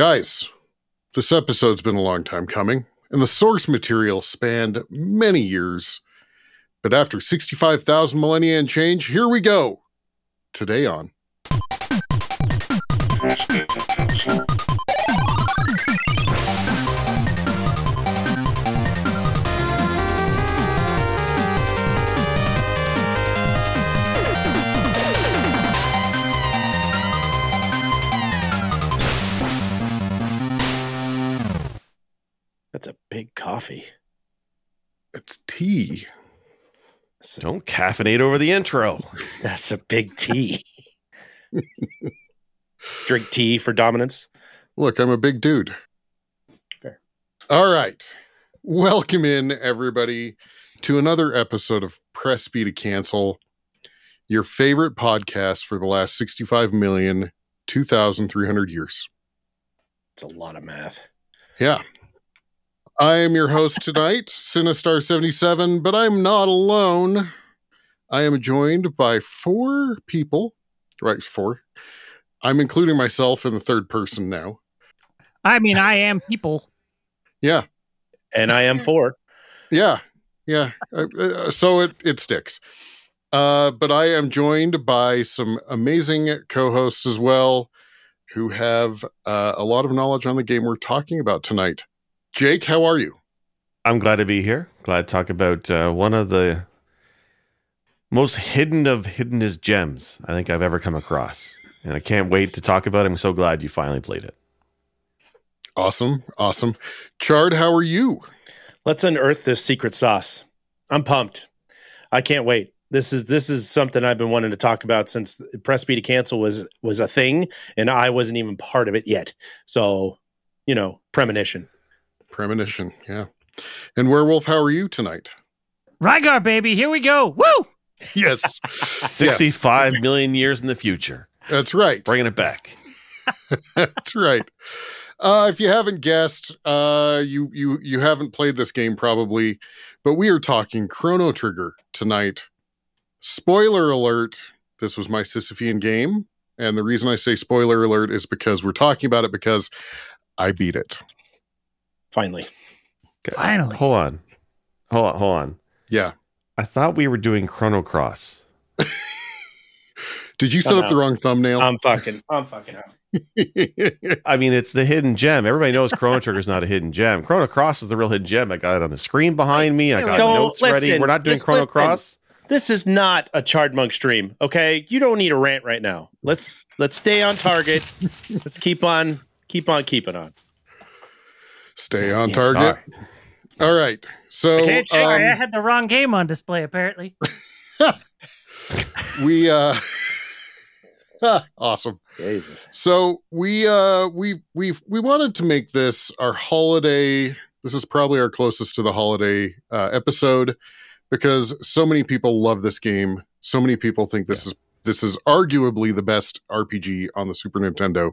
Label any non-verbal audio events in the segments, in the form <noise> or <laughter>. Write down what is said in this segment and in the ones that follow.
Guys, this episode's been a long time coming, and the source material spanned many years. But after 65,000 millennia and change, here we go. Today on. That's a big coffee. It's tea. That's a, Don't caffeinate over the intro. <laughs> that's a big tea. Drink tea for dominance. Look, I'm a big dude. All right. Welcome in, everybody, to another episode of Press B to Cancel, your favorite podcast for the last 65 million, 2,300 years. It's a lot of math. Yeah. I am your host tonight, Sinistar77, but I'm not alone. I am joined by four people. Right, four. I'm including myself in the third person now. I mean, I am people. Yeah. And I am four. Yeah, yeah. Uh, uh, so it it sticks. Uh, but I am joined by some amazing co-hosts as well, who have uh, a lot of knowledge on the game we're talking about tonight. Jake, how are you? I'm glad to be here. Glad to talk about uh, one of the most hidden of hidden as gems I think I've ever come across. And I can't wait to talk about it. I'm so glad you finally played it. Awesome, awesome. Chard, how are you? Let's unearth this secret sauce. I'm pumped. I can't wait. This is this is something I've been wanting to talk about since Press B to Cancel was was a thing, and I wasn't even part of it yet. So, you know, premonition. Premonition, yeah. And Werewolf, how are you tonight? Rygar, baby, here we go. Woo! Yes, <laughs> 65 million years in the future. that's right. Bringing it back. <laughs> That's right. Uh, if you haven't guessed, uh, you you you haven't played this game probably, but we are talking Chrono Trigger tonight. Spoiler alert: This was my Sisyphean game, and the reason I say spoiler alert is because we're talking about it because I beat it. Finally. Okay, Finally. Hold on. Hold on. Hold on. Yeah. I thought we were doing Chrono Cross. <laughs> Did you set I'm up the uh-huh. wrong thumbnail? I'm fucking I'm fucking out. <laughs> I mean, it's the hidden gem. Everybody knows Chrono Trigger is not a hidden gem. Chrono Cross is the real hidden gem. I got it on the screen behind me. I got Don't notes ready. We're not doing Just Chrono listen. Cross. This is not a chard monk stream, okay? You don't need a rant right now. Let's let's stay on target. <laughs> let's keep on keep on keeping on. Stay on Yeah. target. All right. All right. So Hey, Jake, I um, had the wrong game on display, apparently. <laughs> <laughs> we uh, <laughs> awesome. Jesus. So we uh we we we wanted to make this our holiday. This is probably our closest to the holiday uh, episode because so many people love this game. So many people think this is this is arguably the best RPG on the Super Nintendo,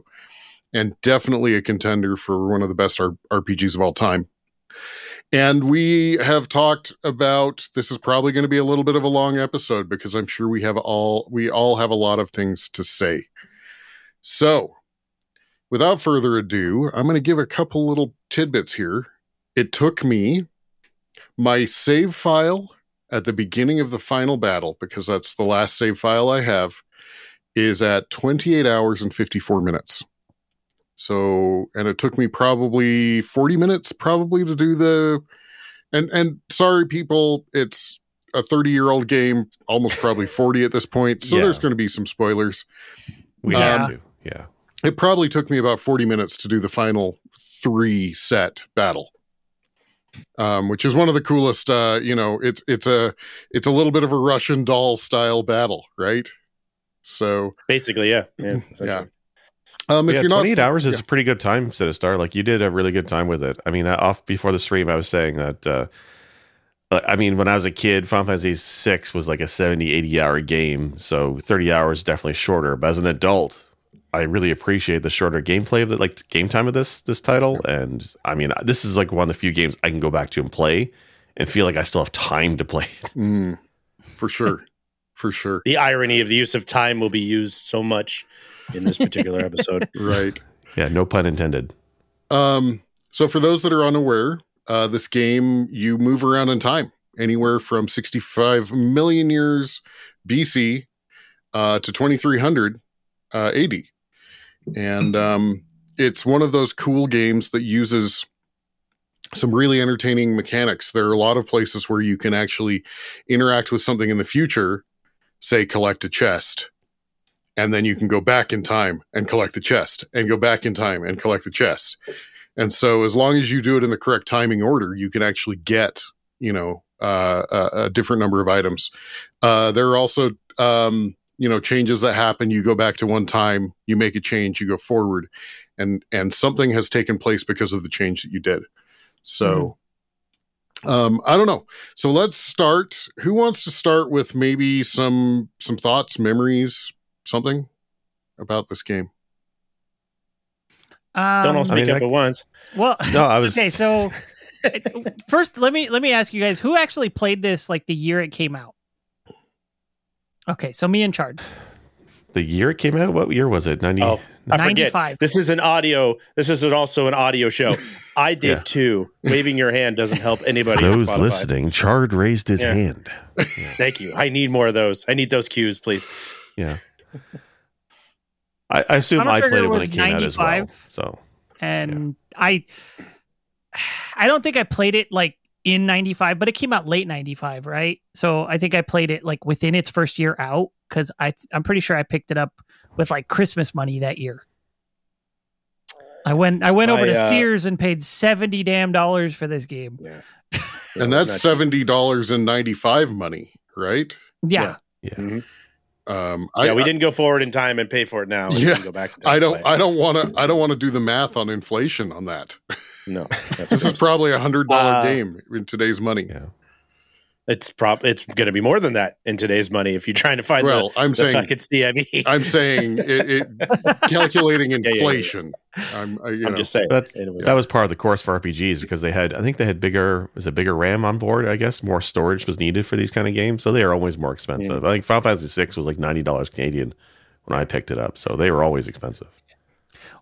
and definitely a contender for one of the best R- RPGs of all time. And we have talked about this is probably going to be a little bit of a long episode because I'm sure we have all we all have a lot of things to say. So, without further ado, I'm going to give a couple little tidbits here. It took me my save file at the beginning of the final battle because that's the last save file I have is at 28 hours and 54 minutes. So, and it took me probably 40 minutes probably to do the and and sorry people, it's a 30-year-old game, almost probably <laughs> 40 at this point. So Yeah. there's going to be some spoilers. We Um, have to. Yeah. It probably took me about 40 minutes to do the final 3 set battle. Um, which is one of the coolest uh, you know, it's it's a it's a little bit of a Russian doll style battle, right? So, Basically, yeah. Yeah. <laughs> yeah. Um, if yeah, you're not 28 hours is yeah. a pretty good time, Sinistar. Like you did a really good time with it. I mean, uh, off before the stream, I was saying that. Uh, uh, I mean, when I was a kid, Final Fantasy VI was like a 70, 80 hour game. So 30 hours is definitely shorter. But as an adult, I really appreciate the shorter gameplay of the like game time of this this title. And I mean, this is like one of the few games I can go back to and play and feel like I still have time to play it. Mm, for sure. For sure. The irony of the use of time will be used so much in this particular episode. <laughs> Right. Yeah, no pun intended. Um, so for those that are unaware, uh, this game you move around in time anywhere from 65 million years BC uh, to 2300 uh, AD, and um, it's one of those cool games that uses some really entertaining mechanics. There are a lot of places where you can actually interact with something in the future, say collect a chest, and then you can go back in time and collect the chest and go back in time and collect the chest. And so as long as you do it in the correct timing order, you can actually get, you know, uh, a, a different number of items. Uh, there are also, um, you know, changes that happen. You go back to one time, you make a change, you go forward, and and something has taken place because of the change that you did. So, um, I don't know. So let's start. Who wants to start with maybe some some thoughts, memories, something about this game? Um, Don't all speak mean, up I- at once. well, <laughs> No, I was okay. So <laughs> first, let me let me ask you guys who actually played this like the year it came out. Okay, so me in charge. the year it came out. What year was it? Ninety. Oh, I forget. 95. This is an audio. This is an, also an audio show. <laughs> I did Yeah. too. Waving your hand doesn't help anybody. Those listening, Chard raised his Yeah. hand. Thank you. I need more of those. I need those cues, please. Yeah. <laughs> I, I assume Chrono I played it when was it came out as well. 95. So and I I don't think I played it like in 95 but it came out late 95 right so I think I played it like within its first year out cuz I I'm pretty sure I picked it up with like Christmas money that year I went I went over I, to uh, Sears and paid 70 damn dollars for this game and that's seventy dollars and ninety five money, right? yeah, yeah. Mhm. Um, Yeah, I, we didn't go forward in time and pay for it now. Yeah, go back. I don't. play. I don't want to. I don't want to do the math on inflation on that. No, <laughs> This is probably a hundred dollar Uh, game in today's money. Yeah. It's prob. It's going to be more than that in today's money if you're trying to find Well, I'm the, the saying. fucking CME. I'm saying <laughs> it, it calculating <laughs> yeah, yeah. inflation. I'm. I, you I'm know, just saying. That's Anyway. that was part of the course for RPGs because they had I think they had bigger was it bigger RAM on board, I guess. More storage was needed for these kind of games. So they are always more expensive. I think Final Fantasy VI was like ninety dollars Canadian when I picked it up. So they were always expensive.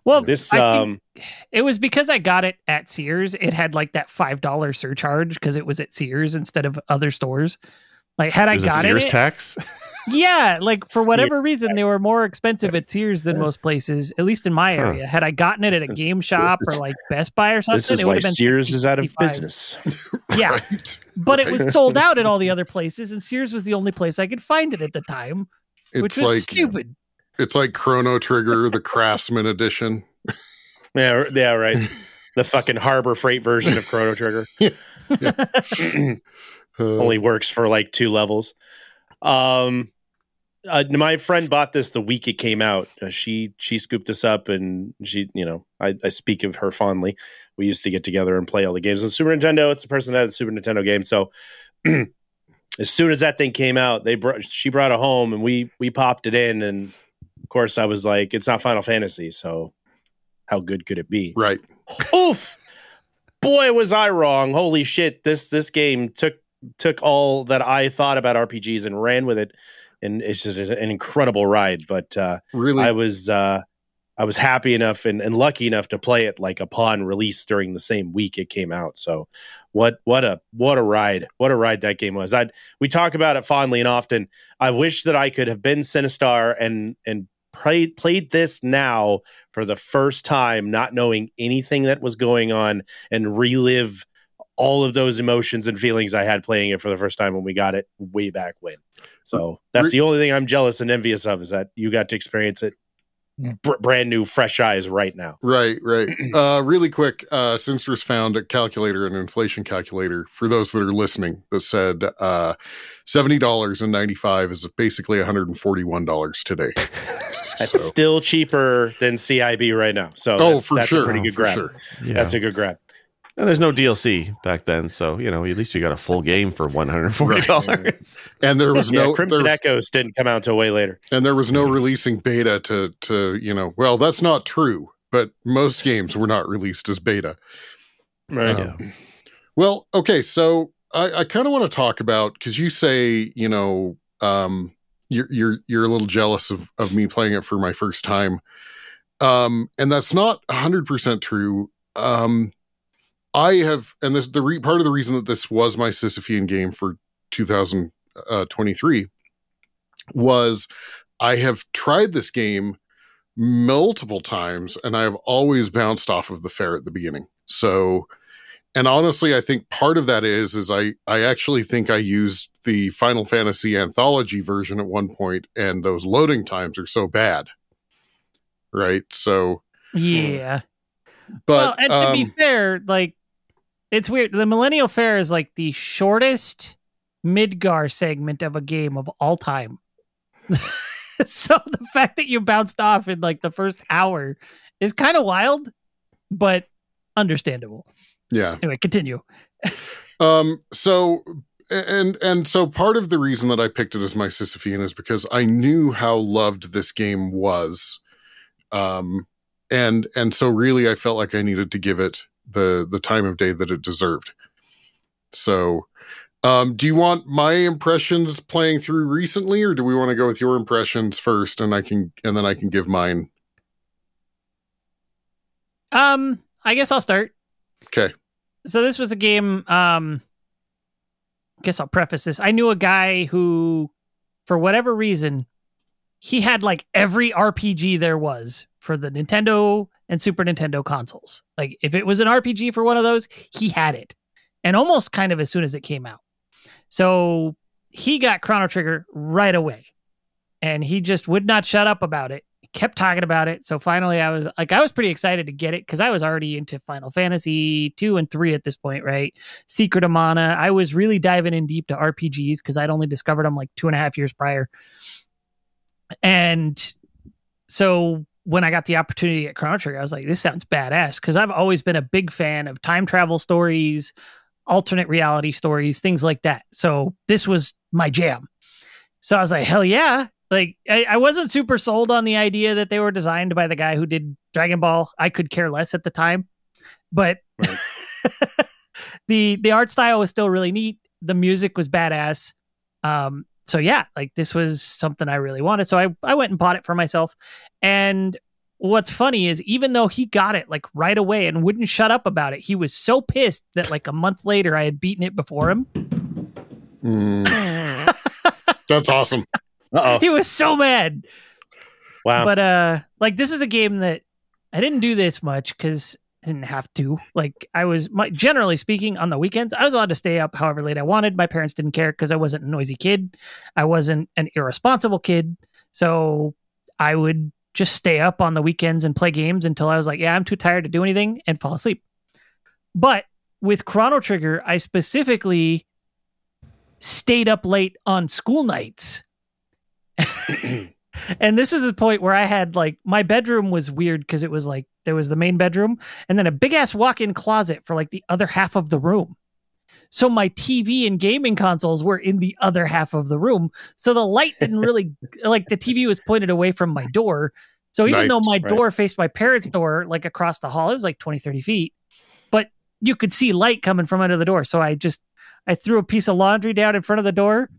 Well this I um it was because I got it at Sears it had like that $5 surcharge because it was at Sears instead of other stores like had I There's a got Sears it tax. <laughs> Yeah, like for whatever reason, they were more expensive at Sears than most places, at least in my Huh. area. Had I gotten it at a <laughs> game shop or like Best Buy or something, this is it would why have been Sears 60, is out of 65. business. <laughs> Yeah, right? but it was sold out at all the other places, and Sears was the only place I could find it at the time, which was like stupid. It's like Chrono Trigger, the Craftsman edition. Yeah, yeah, right. <laughs> The fucking Harbor Freight version of Chrono Trigger <laughs> Uh, <clears throat> only works for like two levels. Um, uh, my friend bought this the week it came out. Uh, she she scooped this up, and she, you know, I, I speak of her fondly. We used to get together and play all the games on Super Nintendo. It's the person that had the Super Nintendo game. So <clears throat> as soon as that thing came out, they brought she brought it home, and we we popped it in, and of course I was like, it's not Final Fantasy, so how good could it be? right. Oof. Boy, was I wrong. Holy shit. This this game took took all that I thought about RPGs and ran with it. And it's just an incredible ride. But uh, Really. I was uh, I was happy enough and, and lucky enough to play it like upon release during the same week it came out. So what what a what a ride. What a ride that game was. I we talk about it fondly and often. I wish that I could have been Sinistar and and played played this now for the first time, not knowing anything that was going on, and relive all of those emotions and feelings I had playing it for the first time when we got it way back when. So that's the only thing I'm jealous and envious of is that you got to experience it br- brand new, fresh eyes right now. Right, right. <clears throat> Uh, really quick, uh, Sinistar's found a calculator, an inflation calculator for those that are listening that said uh, seventy dollars and ninety five is basically $141 today. <laughs> That's So- still cheaper than CIB right now. So oh, that's, for that's sure. a pretty good for grab. sure. Yeah. That's a good grab. And there's no DLC back then, so you know at least you got a full game for one hundred forty dollars. And there was yeah, no Crimson was, Echoes didn't come out until way later. and there was no releasing beta to to you know. Well, that's not true, but most games were not released as beta. Right. Um, Well, okay, so I, I kind of want to talk about because you say you know um, you're you're you're a little jealous of of me playing it for my first time. Um, and that's not 100% true. Um, I have, and this the re, part of the reason that this was my Sisyphean game for 2023 was I have tried this game multiple times and I have always bounced off of the fair at the beginning. So, and honestly, I think part of that is is I I actually think I used the Final Fantasy anthology version at one point, and those loading times are so bad, right? So, Yeah. but well, and to um, be fair, like it's weird. The Millennial Fair is like the shortest Midgar segment of a game of all time. <laughs> so the fact that you bounced off in like the first hour is kind of wild, but understandable. yeah, Anyway, continue. <laughs> Um, so and and so part of the reason that I picked it as my Sisyphean is because I knew how loved this game was. Um and and so really I felt like I needed to give it the the time of day that it deserved. So um do you want my impressions playing through recently or do we want to go with your impressions first and I can and then I can give mine? Um, I guess I'll start. Okay. So this was a game. Um, I guess I'll preface this. I knew a guy who, for whatever reason, he had like every RPG there was for the Nintendo and Super Nintendo consoles. Like if it was an RPG for one of those, he had it, and almost kind of as soon as it came out. So he got Chrono Trigger right away, and he just would not shut up about it He kept talking about it. So finally, I was like, I was pretty excited to get it because I was already into Final Fantasy two and three at this point, right? Secret of Mana. I was really diving in deep to RPGs because I'd only discovered them like two and a half years prior. And so when I got the opportunity at Chrono Trigger, I was like, this sounds badass because I've always been a big fan of time travel stories, alternate reality stories, things like that. So this was my jam. So I was like, hell yeah. Like I, I wasn't super sold on the idea that they were designed by the guy who did Dragon Ball. I could care less at the time, but Right. <laughs> the the art style was still really neat. The music was badass. Um, so yeah, like this was something I really wanted. So I I went and bought it for myself. And what's funny is even though he got it like right away and wouldn't shut up about it, he was so pissed that like a month later I had beaten it before him. Mm, <laughs> that's awesome. Uh he was so mad. Wow. But uh like this is a game that I didn't do this much because I didn't have to. Like I was my generally speaking on the weekends, I was allowed to stay up however late I wanted. My parents didn't care because I wasn't a noisy kid. I wasn't an irresponsible kid. So I would just stay up on the weekends and play games until I was like, yeah, I'm too tired to do anything and fall asleep. But with Chrono Trigger, I specifically stayed up late on school nights. <clears throat> and this is a point where I had like my bedroom was weird because it was like there was the main bedroom and then a big ass walk in closet for like the other half of the room. So my TV and gaming consoles were in the other half of the room. So the light didn't really <laughs> like the TV was pointed away from my door. So even Nice, though my right. door faced my parents' door, like across the hall, it was like 20, 30 feet, but you could see light coming from under the door. So I just, I threw a piece of laundry down in front of the door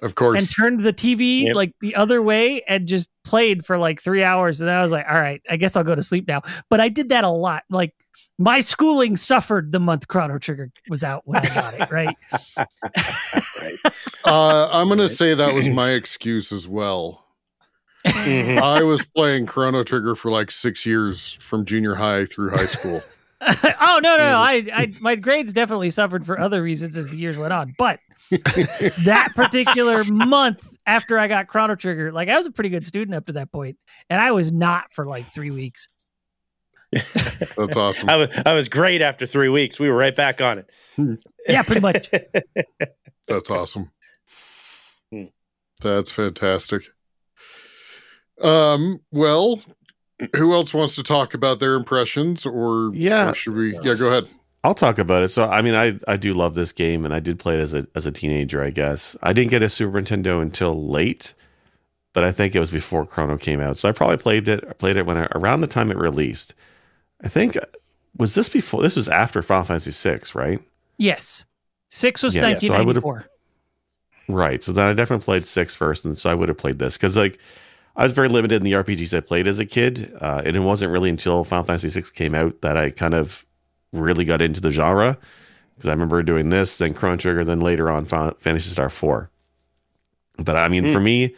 Of course. and turned the TV Yep. like the other way and just played for like three hours. And I was like, all right, I guess I'll go to sleep now. But I did that a lot. Like my schooling suffered the month Chrono Trigger was out when I got it, <laughs> right? Uh, I'm going to say that was <clears throat> my excuse as well. Mhm. I was playing Chrono Trigger for like six years from junior high through high school. <laughs> oh no, no, no. I, I my grades definitely suffered for other reasons as the years went on. But that particular month after I got Chrono Trigger, like I was a pretty good student up to that point, and I was not for like three weeks. That's awesome. I was I was great after three weeks. We were right back on it. Yeah, pretty much. <laughs> That's awesome. Hmm. That's fantastic. Um, well, who else wants to talk about their impressions or, Yeah. or should we? Yeah, go ahead. I'll talk about it. So, I mean, I, I do love this game, and I did play it as a as a teenager. I guess I didn't get a Super Nintendo until late, but I think it was before Chrono came out. So I probably played it I played it when I, around the time it released. I think was this before? This was after Final Fantasy VI, right? Yes. Six was Yeah, yeah, so 1994. Right. So then I definitely played six first, and so I would have played this because like I was very limited in the RPGs I played as a kid, uh, and it wasn't really until Final Fantasy VI came out that I kind of really got into the genre. Because I remember doing this, then Chrono Trigger, then later on Phantasy Star Four. But I mean, mm. for me,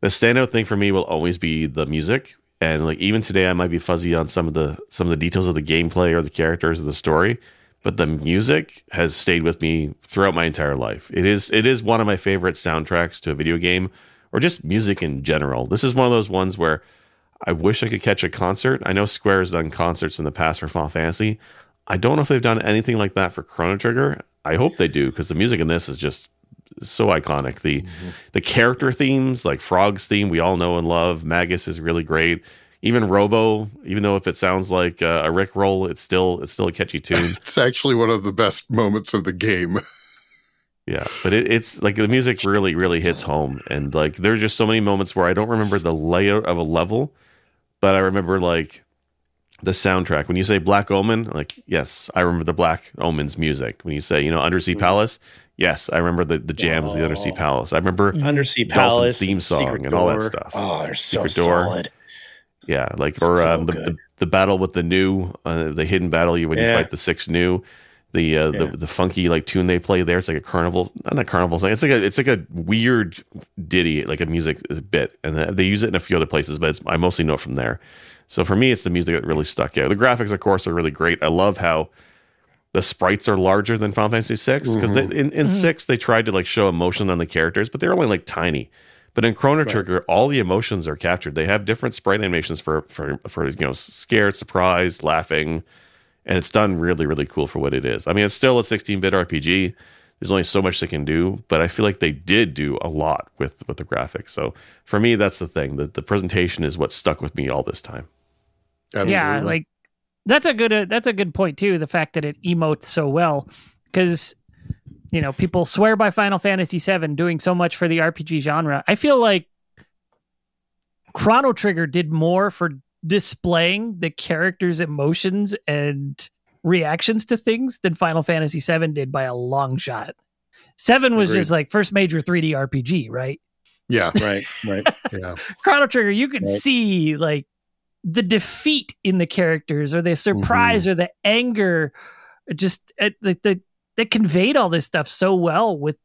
the standout thing for me will always be the music. And like even today, I might be fuzzy on some of the some of the details of the gameplay or the characters of the story, but the music has stayed with me throughout my entire life. It is it is one of my favorite soundtracks to a video game or just music in general. This is one of those ones where I wish I could catch a concert. I know Square has done concerts in the past for Final Fantasy. I don't know if they've done anything like that for Chrono Trigger. I hope they do because the music in this is just so iconic. The mm-hmm. the character themes, like Frog's theme, we all know and love. Magus is really great. Even Robo, even though if it sounds like uh, a Rick roll, it's still it's still a catchy <laughs> tune. it's actually one of the best moments of the game. <laughs> Yeah, but it, it's like the music really, really hits home, and like there's just so many moments where I don't remember the layout of a level, but I remember like the soundtrack. When you say Black Omen, like yes, I remember the Black Omen's music. When you say you know Undersea mm-hmm. Palace, yes, I remember the the jams, oh. the Undersea Palace. I remember Undersea Palace theme song Secret and all that stuff. Oh, they're so Secret solid. Door. Yeah, like or so um, the, the, the battle with the new, uh, the hidden battle you when yeah. you fight the six new the uh, yeah. the the funky like tune they play there. It's like a carnival, not a carnival thing. It's like a it's like a weird ditty, like a music bit, and they use it in a few other places, but I mostly know it from there. So for me, it's the music that really stuck out. The graphics, of course, are really great. I love how the sprites are larger than Final Fantasy Six because mm-hmm. in, in mm-hmm. six they tried to like show emotion on the characters, but they're only like tiny. But in Chrono Trigger, right. all the emotions are captured. They have different sprite animations for for for you know scared, surprised, laughing and it's done really really cool for what it is. I mean, it's still a 16-bit RPG. There's only so much they can do, but I feel like they did do a lot with with the graphics. So for me, that's the thing. The the presentation is what stuck with me all this time. Absolutely. Yeah, like that's a good uh, that's a good point too. The fact that it emotes so well, because you know people swear by Final Fantasy VII doing so much for the RPG genre. I feel like Chrono Trigger did more for displaying the characters' emotions and reactions to things than Final Fantasy VII did by a long shot. Seven was Agreed. just like first major 3D RPG, right? Yeah, <laughs> right, right. Yeah. Chrono Trigger, you could right. see like the defeat in the characters or the surprise mm-hmm. or the anger just uh, the, the they conveyed all this stuff so well with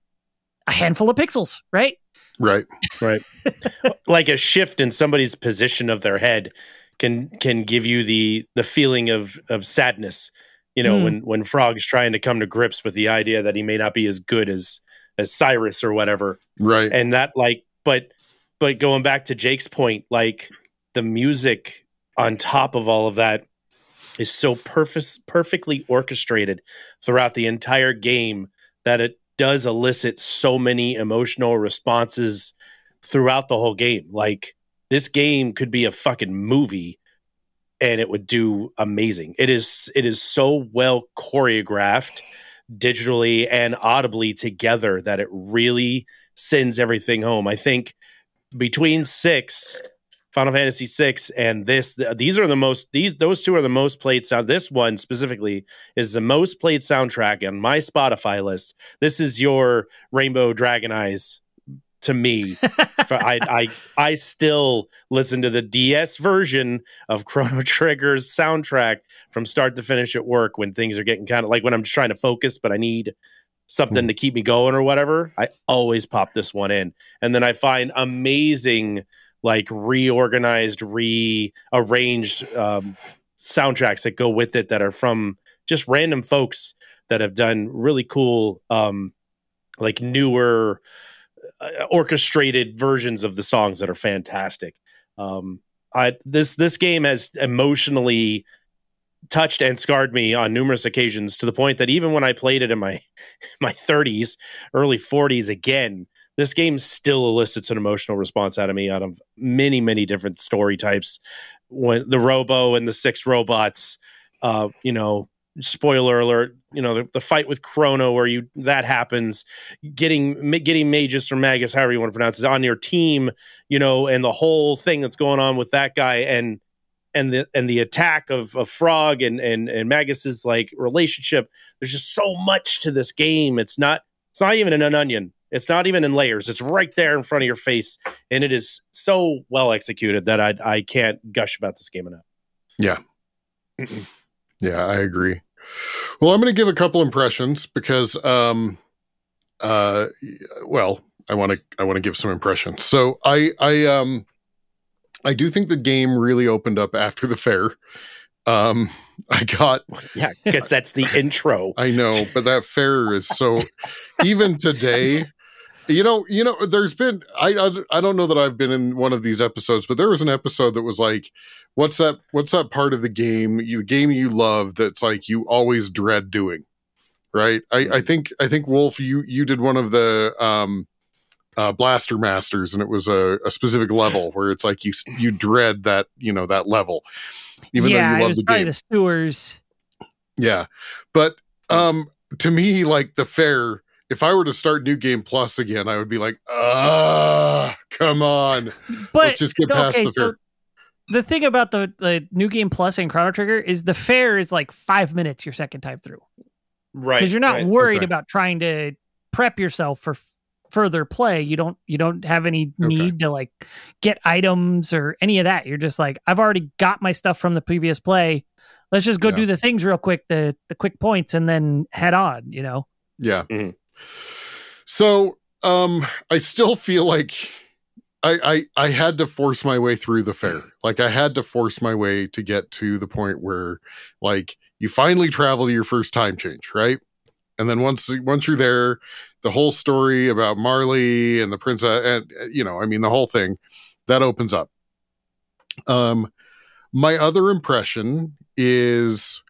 a handful of pixels, right? Right. Right. <laughs> like a shift in somebody's position of their head can can give you the the feeling of of sadness you know mm. when when frog's trying to come to grips with the idea that he may not be as good as as cyrus or whatever right and that like but but going back to jake's point like the music on top of all of that is so perfect perfectly orchestrated throughout the entire game that it does elicit so many emotional responses throughout the whole game like this game could be a fucking movie and it would do amazing. It is it is so well choreographed digitally and audibly together that it really sends everything home. I think between 6 Final Fantasy VI and this these are the most these those two are the most played sound this one specifically is the most played soundtrack on my Spotify list. This is your Rainbow Dragon Eyes to me. <laughs> I, I I still listen to the DS version of Chrono <laughs> Trigger's soundtrack from start to finish at work when things are getting kind of like when I'm just trying to focus, but I need something mm. to keep me going or whatever. I always pop this one in, and then I find amazing like reorganized, rearranged um, soundtracks that go with it that are from just random folks that have done really cool, um, like newer uh, orchestrated versions of the songs that are fantastic. Um, I, this this game has emotionally touched and scarred me on numerous occasions to the point that even when I played it in my <laughs> my 30s, early 40s again, this game still elicits an emotional response out of me out of many many different story types. When the Robo and the six robots, uh, you know, spoiler alert you know the, the, fight with chrono where you that happens getting getting magus or magus however you want to pronounce it on your team you know and the whole thing that's going on with that guy and and the and the attack of, of frog and and and magus's like relationship. There's just so much to this game. It's not it's not even an onion It's not even in layers. It's right there in front of your face, and it is so well executed that I I can't gush about this game enough. Yeah. yeah, I agree. Well, I'm going to give a couple impressions because, um, uh, well, I want to I want to give some impressions. So I I um I do think the game really opened up after the fair. Um, I got <laughs> Yeah, because that's the intro. I know, but that fair is so. even today, you know, you know, there's been I, I I don't know that I've been in one of these episodes, but there was an episode that was like, what's that? What's that part of the game? You the game you love that's like you always dread doing, right? I I think I think Wolf, you you did one of the um. Uh, blaster masters and it was a, a specific level where it's like you you dread that you know that level even yeah, though you love the game the sewers. yeah. But um to me, like the fair, if I were to start New Game Plus again, I would be like, ah, come on. But Let's just get past the fair. the thing about the the new game plus and Chrono Trigger is the fair is like five minutes your second time through Right. because you're not right. worried Okay. about trying to prep yourself for f- further play. You don't you don't have any Okay. need to like get items or any of that. You're just like I've already got my stuff from the previous play. Let's just go Yeah. do the things real quick, the the quick points, and then head on. You know. Yeah. Mhm. So um I still feel like I, I I had to force my way through the fair. Like I had to force my way to get to the point where like you finally travel to your first time change, right? And then once once you're there, the whole story about Marley and the princess and uh, you know, I mean the whole thing that opens up. Um my other impression is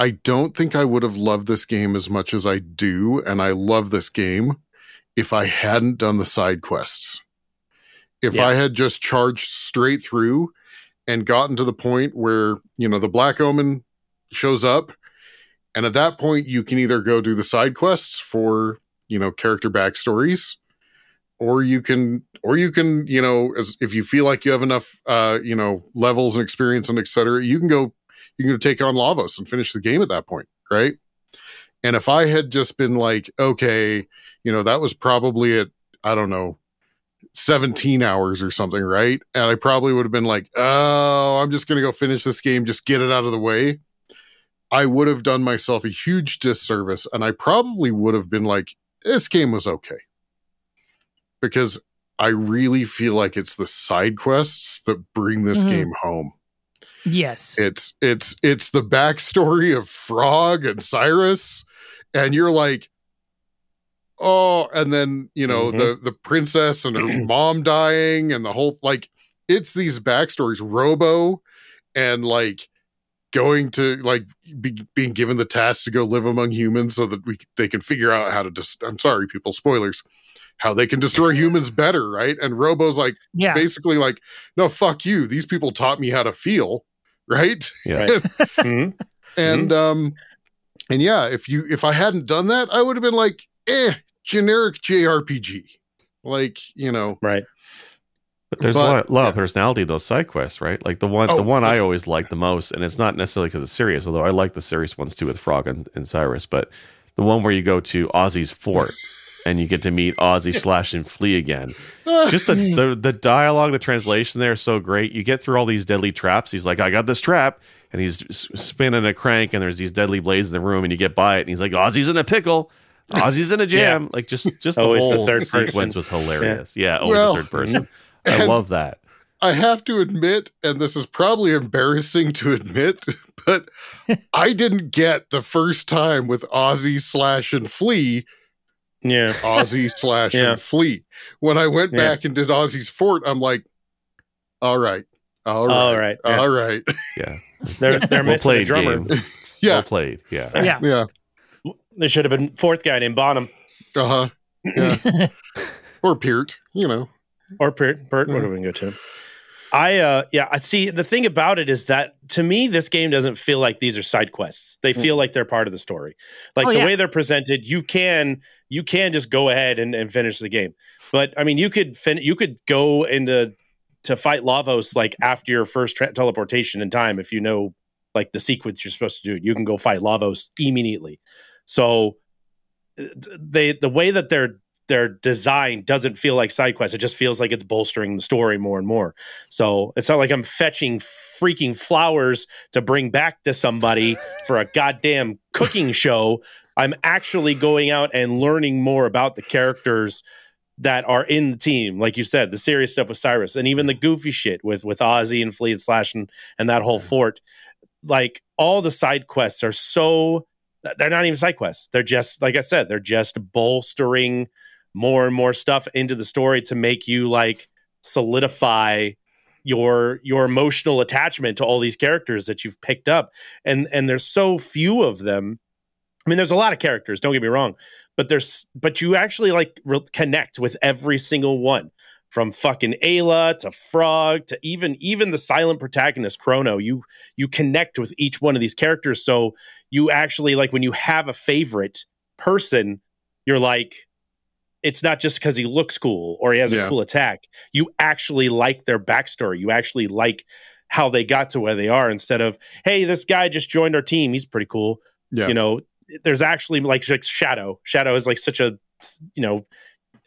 I don't think I would have loved this game as much as I do, and I love this game if I hadn't done the side quests. If Yeah. I had just charged straight through and gotten to the point where, you know, the Black Omen shows up, and at that point, you can either go do the side quests for, you know, character backstories, or you can, or you can, you know, as if you feel like you have enough, uh, you know, levels and experience and et cetera, you can go you can take on Lavos and finish the game at that point, right? And if I had just been like, okay, you know, that was probably at, I don't know, 17 hours or something, right? And I probably would have been like, oh, I'm just going to go finish this game, just get it out of the way. I would have done myself a huge disservice. And I probably would have been like, this game was okay. Because I really feel like it's the side quests that bring this Mhm. game home Yes. it's it's it's the backstory of frog and cyrus and you're like oh and then you know Mhm. the the princess and her <clears throat> mom dying and the whole like it's these backstories robo and like going to like be, being given the task to go live among humans so that we they can figure out how to just i'm sorry people spoilers how they can destroy humans better right and robo's like yeah. basically like no fuck you these people taught me how to feel right Yeah. Right. <laughs> Mhm. and um and yeah if you if i hadn't done that i would have been like eh generic jrpg like you know Right. But there's But- a lot, lot of personality in those side quests, right? Like the one, Oh, the one I always like the most, and it's not necessarily because it's serious, although I like the serious ones too with Frog and, and Cyrus. But the one where you go to Ozzy's fort and you get to meet Ozzie slash and Flea again. Just the, the the dialogue, the translation there is so great. You get through all these deadly traps. He's like, I got this trap, and he's spinning a crank, and there's these deadly blades in the room, and you get by it, and he's like, Ozzie's in a pickle. Ozzie's in a <laughs> jam. Like just just the Always the third sequence person. was hilarious. Yeah, always Well, the third person. I love that. I have to admit, and this is probably embarrassing to admit, <laughs> but I didn't get the first time with Ozzie slash and Flea, Yeah. Ozzie slash Yeah. and Flea. When I went Yeah. back and did Ozzie's fort, I'm like, all right, all right, All right. Yeah. all right. <laughs> Yeah. They're they're Well missing a played, drummer. game. Well <laughs> yeah, played. Yeah. <laughs> yeah. yeah, There should have been fourth guy named Bonham uh huh. Yeah. or Peart, you know. or Bert. Bert Yeah. would have been good too. I uh yeah, I see the thing about it is that to me this game doesn't feel like these are side quests. They feel like they're part of the story. Like Oh, the yeah. way they're presented, you can you can just go ahead and, and finish the game. But I mean, you could fin- you could go into to fight Lavos like after your first tra- teleportation in time if you know like the sequence you're supposed to do. You can go fight Lavos immediately. So they the way that they're their design doesn't feel like side quests. It just feels like it's bolstering the story more and more. So it's not like I'm fetching freaking flowers to bring back to somebody for a goddamn cooking show. I'm actually going out and learning more about the characters that are in the team. Like you said, the serious stuff with Cyrus and even the goofy shit with with Ozzie and Fleet Slash and, and that whole mm. fort. Like all the side quests are so they're not even side quests. They're just like I said, they're just bolstering more and more stuff into the story to make you like solidify your your emotional attachment to all these characters that you've picked up and and there's so few of them i mean there's a lot of characters don't get me wrong but there's but you actually like re- connect with every single one from fucking Ayla to Frog to even even the silent protagonist Chrono you you connect with each one of these characters so you actually like when you have a favorite person you're like it's not just because he looks cool or he has Yeah. a cool attack. You actually like their backstory. You actually like how they got to where they are instead of, hey, this guy just joined our team. He's pretty cool. Yeah. You know, there's actually like, like Shadow. Shadow is like such a, you know,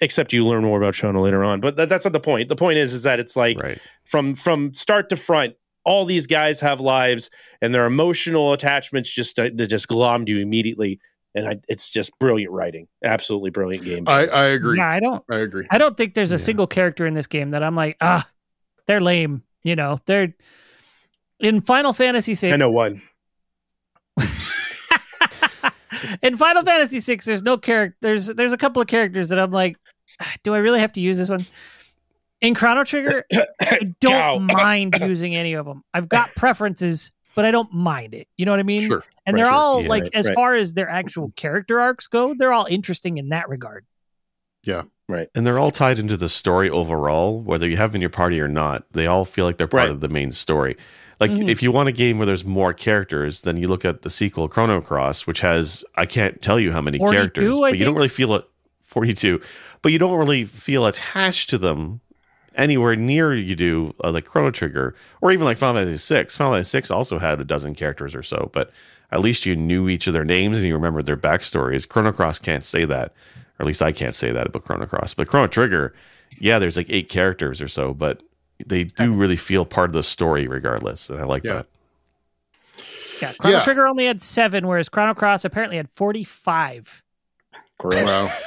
except you learn more about Shadow later on. But that, that's not the point. The point is, is that it's like right. from from start to front, all these guys have lives and their emotional attachments just uh, they just glommed you immediately. And I, it's just brilliant writing, absolutely brilliant game. I, I agree. Yeah, I don't. I agree. I don't think there's a Yeah. single character in this game that I'm like, ah, they're lame. You know, they're in Final Fantasy VI. I know one. <laughs> in Final Fantasy VI, there's no character. There's there's a couple of characters that I'm like, "Ah, do I really have to use this one? In Chrono Trigger, <coughs> I don't mind using any of them. I've got <coughs> preferences, but I don't mind it. You know what I mean? Sure. And Right, they're sure. all Yeah, like, right, as right. far as their actual <clears throat> character arcs go, they're all interesting in that regard. Yeah. Right. And they're all tied into the story overall, whether you have them in your party or not. They all feel like they're part Right. of the main story. Like Mhm. if you want a game where there's more characters, then you look at the sequel Chrono Cross, which has I can't tell you how many 42, characters, I but you don't really feel it 42, but you don't really feel attached to them anywhere near you do uh, like Chrono Trigger or even like Final Fantasy 6. Final Fantasy 6 also had a dozen characters or so, but at least you knew each of their names and you remembered their backstories. Chrono Cross can't say that, or at least I can't say that about Chrono Cross. But Chrono Trigger, yeah, there's like eight characters or so, but they do really feel part of the story regardless, and I like Yeah. that. Yeah. Chrono Yeah. Trigger only had seven, whereas Chrono Cross apparently had 45. Gross. Wow. <laughs>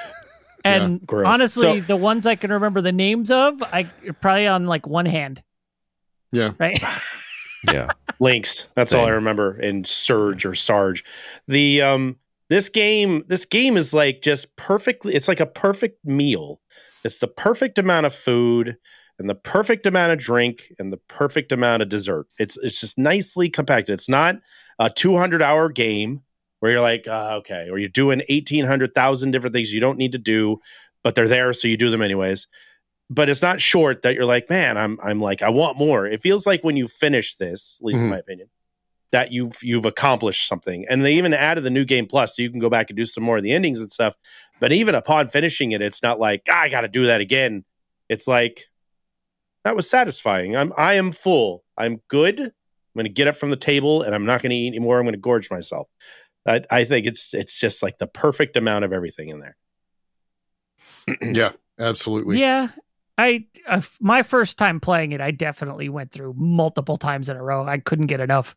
And Gross. honestly, So- the ones I can remember the names of, I probably on like one hand. Yeah. Right. <laughs> Yeah, Lynx. That's all I remember. And Serge or Sarge. The um this game this game is like just perfectly it's like a perfect meal. It's the perfect amount of food and the perfect amount of drink and the perfect amount of dessert. It's it's just nicely compacted. It's not a 200 hour game where you're like, uh, okay, or you're doing 1800,000 different things you don't need to do, but they're there so you do them anyways. But it's not short that you're like, man, I'm I'm like I want more. It feels like when you finish this, at least in Mhm. my opinion, that you've you've accomplished something. And they even added the new game plus, so you can go back and do some more of the endings and stuff. But even upon finishing it, it's not like "Ah, I got to do that again. It's like that was satisfying. I'm I am full. I'm good. I'm going to get up from the table, and I'm not going to eat anymore. I'm going to gorge myself. I, I think it's it's just like the perfect amount of everything in there. <clears throat> Yeah. Absolutely. yeah. I uh, my first time playing it, I definitely went through multiple times in a row. I couldn't get enough.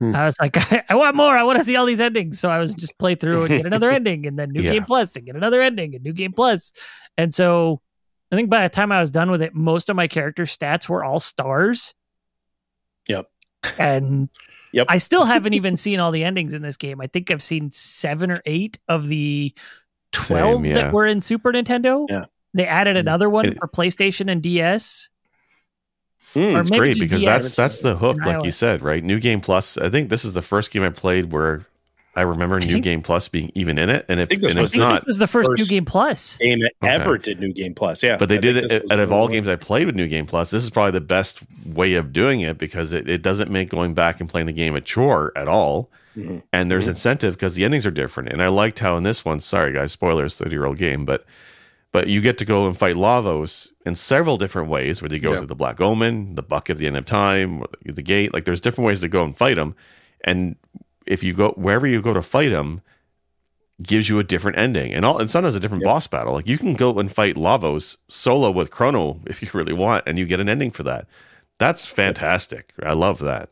Hmm. I was like, <laughs> I, want more. I want to see all these endings. So I was just play through and get another <laughs> ending, and then new Yeah. game plus, and get another ending, and new game plus. And so I think by the time I was done with it, most of my character stats were all stars. Yep. And <laughs> Yep. I still haven't even seen all the endings in this game. I think I've seen seven or eight of the 12 Same, yeah. that were in Super Nintendo. Yeah. They added another one It- for PlayStation and DS. Mm. It's great because the that's that's the hook, like you said, right? New Game Plus. I think this is the first game I played where I remember New think- Game Plus being even in it, and if this and was it's I think not, this was the first, first- New Game Plus. Game that Okay. ever did new game plus. Yeah, but they I did think it out of all one. games I played with New Game Plus. This is probably the best way of doing it because it, it doesn't make going back and playing the game a chore at all. Mhm. And there's Mhm. incentive because the endings are different. And I liked how in this one, sorry guys, spoilers, 30 year old game, but but you get to go and fight Lavos in several different ways, where you go Yeah. to the Black Omen, the Bucket at the end of time, or the, the gate. Like there's different ways to go and fight them. And if you go wherever you go to fight him, gives you a different ending and all and sometimes a different Yep. boss battle. Like you can go and fight Lavos solo with Chrono <laughs> if you really want, and you get an ending for that. That's fantastic. I love that.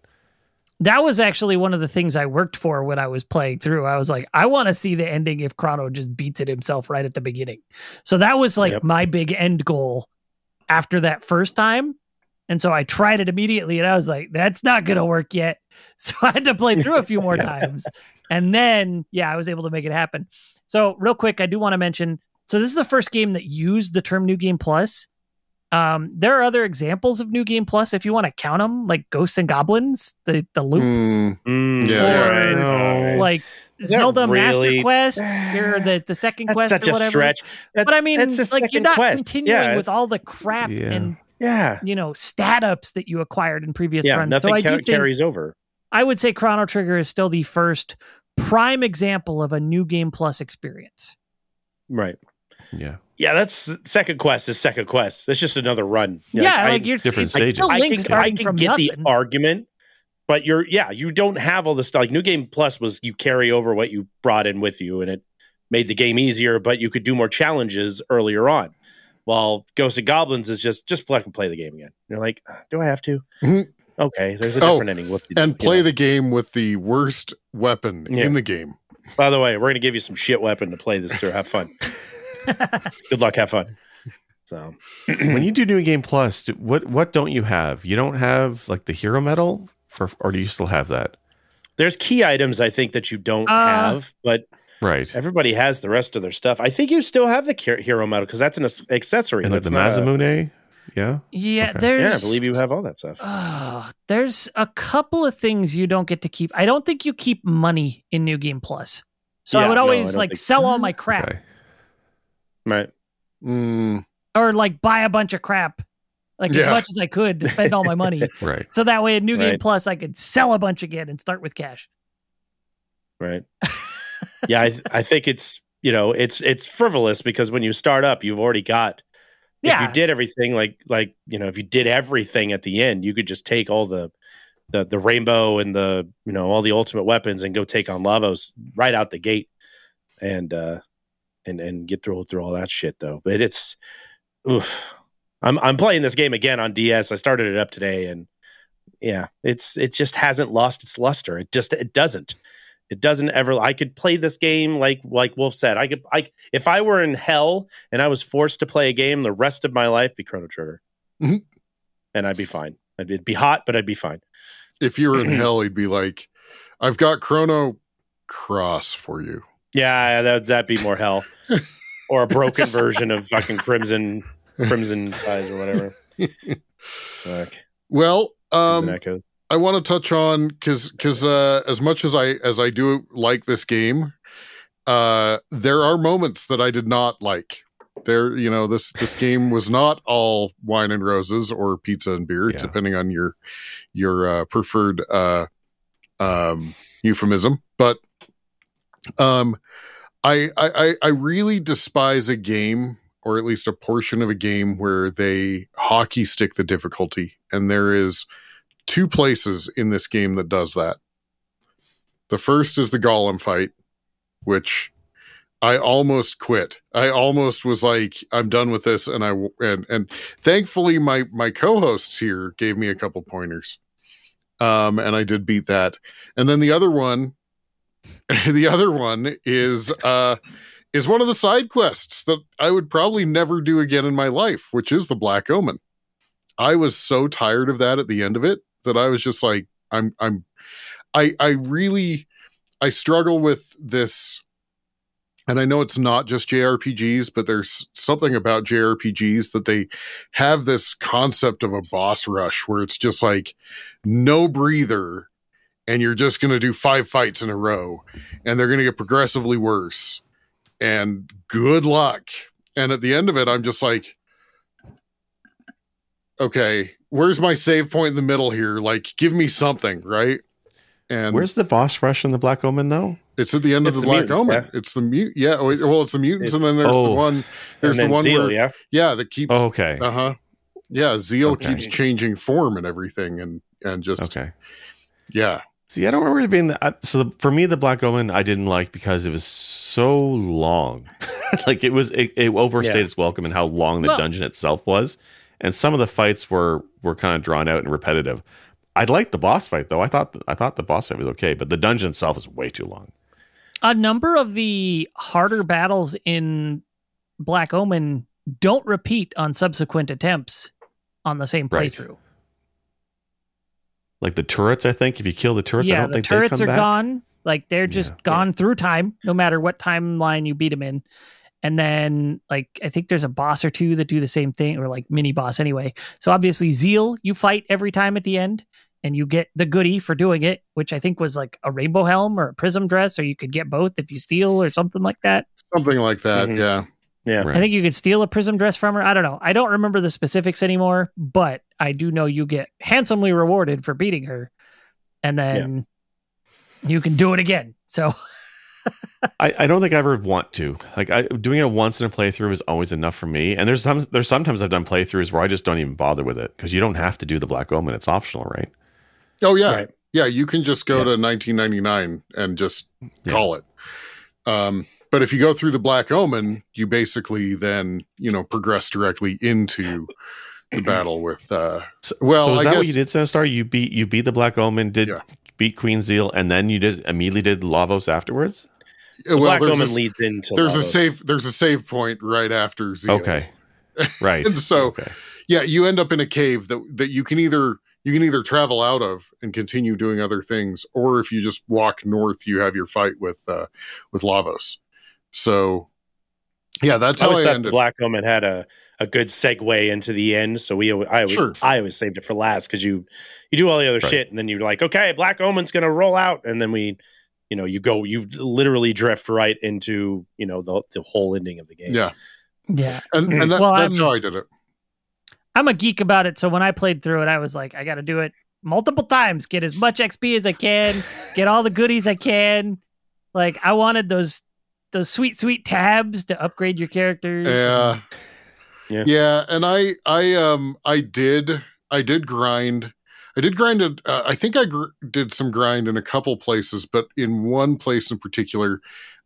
that was actually one of the things I worked for when I was playing through. I was like, I want to see the ending if Chrono just beats it himself right at the beginning. So that was like Yep. my big end goal after that first time. And so I tried it immediately and I was like, that's not going to work yet. <laughs> So I had to play through a few more times. And then, yeah, I was able to make it happen. So, real quick, I do want to mention so this is the first game that used the term New Game Plus. Um, there are other examples of New Game Plus if you want to count them, like Ghosts and Goblins, the the loop Mm, Mm, Yeah. all right, No. all right. like Is that Zelda Master Quest or the, the second That's quest such or a stretch. That's, but I mean, that's like you're not quest. continuing Yeah, with all the crap Yeah. and Yeah, you know stat ups that you acquired in previous yeah. runs. Nothing so I ca- do think carries over. I would say Chrono Trigger is still the first prime example of a new game plus experience. Right. Yeah. Yeah, that's second quest is second quest. It's just another run. Yeah, I- like you're different it's stages. Still I Link can, I can from get nothing. the argument, but you're yeah, you don't have all this stuff. Like New Game Plus was you carry over what you brought in with you, and it made the game easier, but you could do more challenges earlier on. While Ghosts and Goblins is just just play, play the game again. You're like, "Uh, do I have to? Mhm. Okay, there's a Oh, different ending. Whoop, and play the game with the worst weapon Yeah. in the game. By the way, we're gonna give you some shit weapon to play this through. Have fun. <laughs> Good luck. Have fun. So <clears throat> when you do New Game Plus, do, what what don't you have? You don't have like the hero medal for, or do you still have that? there's key items I think that you don't Uh, have, but Right. Everybody has the rest of their stuff. I think you still have the hero medal because that's an accessory. And like That's the not Masamune. Yeah. yeah, Okay. there's yeah, I believe you have all that stuff. Uh, there's a couple of things you don't get to keep. I don't think you keep money in New Game Plus. So I Yeah, would no, I always like think- sell all my crap Okay. Right. Mm, or like buy a bunch of crap, like as much as I could to spend all my money. <laughs> Right. So that way in New Game Right. Plus, I could sell a bunch again and start with cash. Right. <laughs> yeah, I, I think it's you know it's it's frivolous because when you start up, you've already got. If Yeah. you did everything like like you know if you did everything at the end, you could just take all the the the rainbow and the you know all the ultimate weapons and go take on Lavos right out the gate, and uh and and get through through all that shit though. But it's, oof. I'm I'm playing this game again on DS. I started it up today, and yeah, it's it just hasn't lost its luster. It just it doesn't. It doesn't ever. I could play this game like like Wolf said. I could. I if I were in hell and I was forced to play a game the rest of my life, be Chrono Trigger, Mhm. and I'd be fine. I'd be, it'd be hot, but I'd be fine. if you were in <clears throat> hell, he'd be like, "I've got Chrono Cross for you." Yeah, that that'd be more hell, <laughs> or a broken version of fucking Crimson Crimson Eyes or whatever. <laughs> Fuck. Well, um. I want to touch on because because uh, as much as I as I do like this game, uh, there are moments that I did not like. There, you know, this this game was not all wine and roses or pizza and beer, Yeah. depending on your your uh, preferred uh, um, euphemism. But um, I, I I I really despise a game or at least a portion of a game where they hockey stick the difficulty, and there is two places in this game that does that. The first is the golem fight, which I almost quit. I almost was like, I'm done with this, and I and and thankfully my my co-hosts here gave me a couple pointers, um, and I did beat that. And then the other one, <laughs> the other one is uh is one of the side quests that I would probably never do again in my life, which is the Black Omen. I was so tired of that at the end of it that I was just like, I'm, I'm, I, I really, I struggle with this. And I know it's not just JRPGs, but there's something about JRPGs that they have this concept of a boss rush where it's just like no breather and you're just going to do five fights in a row and they're going to get progressively worse. And good luck. And at the end of it, I'm just like, okay, where's my save point in the middle here? Like, give me something, right? And Where's the boss rush in the Black Omen though? it's at the end It's of the, the Black mutants, Omen. yeah. It's the mute. Yeah, wait, well, it's the mutants, It's- and then there's Oh. the one. There's the one Zeal, where, yeah. yeah, that keeps. Oh, okay. Uh huh. Yeah, Zeal Okay. keeps changing form and everything, and and just okay. yeah. See, I don't remember it being that. I- So the, for me, the Black Omen I didn't like because it was so long. <laughs> like it was, it, it overstayed Yeah. its welcome and how long the Well- dungeon itself was, and some of the fights were were kind of drawn out and repetitive. I liked the boss fight though. I thought I thought the boss fight was okay, but the dungeon itself was way too long. a number of the harder battles in Black Omen don't repeat on subsequent attempts on the same Right. playthrough. Like the turrets, I think if you kill the turrets, I yeah, don't the think turrets they are back. gone. Like they're just Yeah. gone through time, no matter what timeline you beat them in. And then, like, I think there's a boss or two that do the same thing, or like mini boss anyway. So obviously, Zeal, you fight every time at the end, and you get the goodie for doing it, which I think was like a rainbow helm or a prism dress, or you could get both if you steal or something like that. Something like that. Mhm. Yeah. Yeah. Right. I think you could steal a prism dress from her. I don't know. I don't remember the specifics anymore, but I do know you get handsomely rewarded for beating her, and then you can do it again. So <laughs> I, I don't think I ever want to. Like I, doing it once in a playthrough is always enough for me. And there's some there's sometimes I've done playthroughs where I just don't even bother with it because you don't have to do the Black Omen. It's optional, right? Oh yeah. Right. Yeah. You can just go Yeah. to 1999 and just Yeah. call it. Um, but if you go through the Black Omen, you basically then you know progress directly into the <clears throat> battle with. uh Well, so is I that what you did, Sinistar? You beat you beat the Black Omen, did Yeah. beat Queen Zeal, and then you did immediately did Lavos afterwards. Well, Black there's Omen a, leads into there's a save there's a save point right after Zeal. Okay, right. <laughs> And so- okay. yeah you end up in a cave that that you can either you can either travel out of and continue doing other things or if you just walk north you have your fight with uh with lavos so yeah that's I how i thought the ended Black Omen had a, a good segue into the end. So we I always, Sure. I always saved it for last because you you do all the other Right. shit and then you're like, okay, Black Omen's gonna roll out, and then we, you know, you go you literally drift right into you know the the whole ending of the game. yeah yeah, and and that, Well, that's I'm- how i did it I'm a geek about it. So when I played through it, I was like, I got to do it multiple times, get as much XP as I can, get all the goodies I can. Like I wanted those those sweet sweet tabs to upgrade your characters. yeah Yeah. yeah and i i um i did i did grind i did grind it uh, i think i gr- did some grind in a couple places but in one place in particular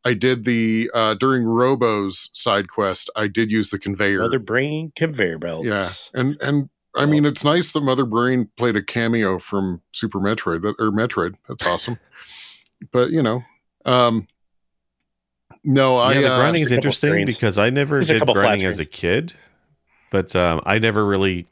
i did the uh during robo's side quest i did use the conveyor Mother Brain conveyor belts. Yeah, and and I mean it's nice that Mother Brain played a cameo from Super Metroid that, or Metroid. That's awesome. <laughs> but you know, um, no, I yeah, the uh, grinding is There's a couple interesting because I never There's did couple grinding as a kid, but um, I never really.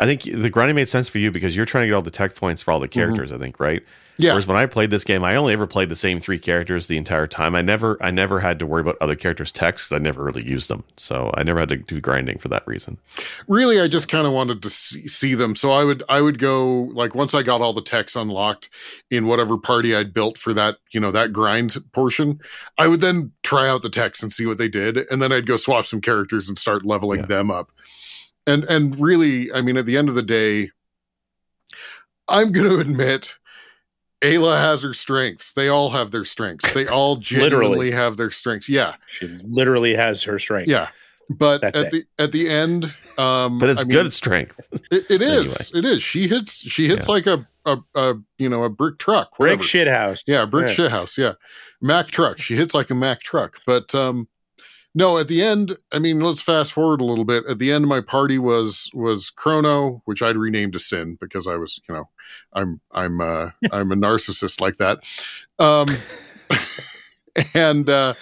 I think the grinding made sense for you because you're trying to get all the tech points for all the characters. I think, right? Mm-hmm. yeah, Whereas when I played this game, I only ever played the same three characters the entire time. I never, I never had to worry about other characters' texts. I never really used them, so I never had to do grinding for that reason. really, I just kind of wanted to see, see them. So I would I would go like once I got all the techs unlocked in whatever party I'd built for that you know that grind portion, I would then try out the techs and see what they did, and then I'd go swap some characters and start leveling Yeah. them up. And and really, I mean, at the end of the day, I'm <laughs> going to admit. Ayla has her strengths. They all have their strengths. They <laughs> all genuinely Literally. have their strengths. Yeah, She literally has her strength. yeah. But That's at it. the at the end, um, But it's I mean, good strength. it, it is. It is. She hits. She hits like a, a a you know a brick truck. Brick whatever. shit house. Yeah, brick Yeah. shit house. Yeah, Mac truck. She hits like a Mac truck. But um, no, at the end, I mean, let's fast forward a little bit. At the end, my party was was Chrono, which I'd renamed to Sin because I was, you know, I'm I'm uh, <laughs> I'm a narcissist like that. Um, <laughs> and uh,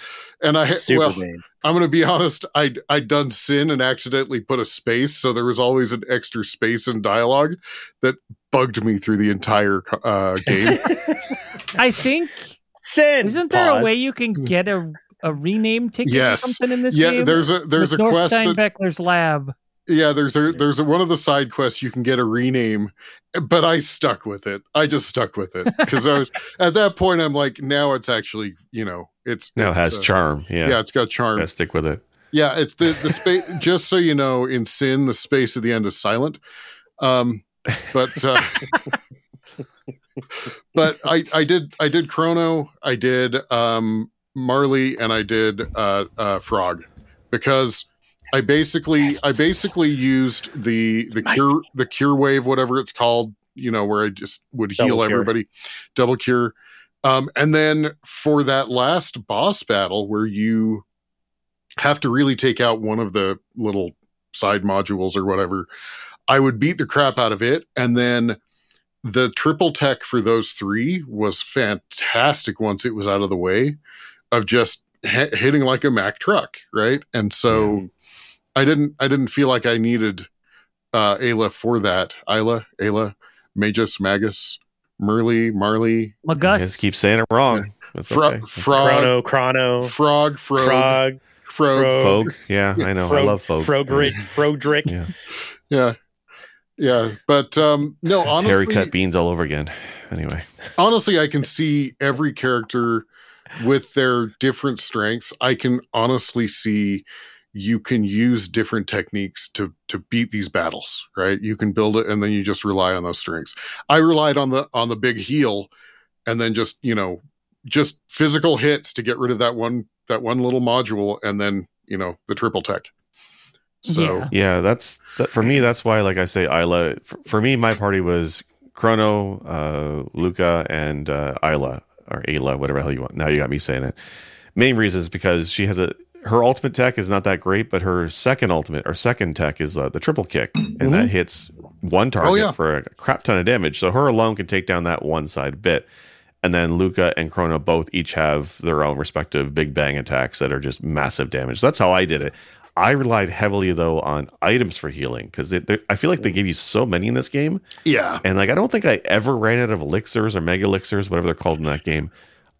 and I Super well, name. I'm going to be honest. I I'd done sin and accidentally put a space, so there was always an extra space in dialogue that bugged me through the entire uh, game. <laughs> I think Sin. isn't there a way you can get a a rename ticket Yes. or something in this yeah, game? Yeah, there's a there's With a quest. Norstein That, lab. yeah, there's a there's a, one of the side quests you can get a rename, but I stuck with it. I just stuck with it because I was <laughs> at that point. I'm like, now it's actually you know it's Now it it's, has uh, charm. Yeah, Yeah, it's got charm. Gotta stick with it. Yeah, it's the the space. <laughs> just so you know, in Sin, the space at the end is silent. Um, but uh, <laughs> but I I did I did Chrono, I did um Marley, and I did uh, uh Frog because I basically I basically used the the cure the cure wave whatever it's called you know, where I just would Double heal cure. everybody, double cure. Um, and then for that last boss battle where you have to really take out one of the little side modules or whatever, I would beat the crap out of it. And then the triple tech for those three was fantastic once it was out of the way of just hi- hitting like a Mack truck, right? And so I didn't I didn't feel like I needed uh Ayla for that. Ayla, Ayla, Magus, Magus, Merly, Marley, I just Magus. keep saying it wrong. That's Fro- okay. Frog, Chrono, Chrono, Frog, Frog, Frog, Frog. Frog. Yeah, I know. I love folk. Frogrid, Frodrick. Yeah. Yeah. Yeah. But um no, It's Harry cut beans all over again. Anyway, honestly, I can see every character with their different strengths. I can honestly see you can use different techniques to to beat these battles, right? You can build it and then you just rely on those strengths. I relied on the on the big heal and then just, you know, just physical hits to get rid of that one that one little module and then, you know, the triple tech. So Yeah. yeah, that's that, for me. That's why, like I say, Isla. For, for me, my party was Chrono, uh, Lucca, and uh, Isla or Ayla, whatever the hell you want. Now you got me saying it. Main reason is because she has a her ultimate tech is not that great, but her second ultimate or second tech is uh, the triple kick, and that hits one target Oh, yeah. for a crap ton of damage. So her alone can take down that one side bit. And then Lucca and Chrono both each have their own respective big bang attacks that are just massive damage. That's how I did it. I relied heavily though on items for healing because I feel like they gave you so many in this game, yeah. and like I don't think I ever ran out of elixirs or mega elixirs, whatever they're called in that game.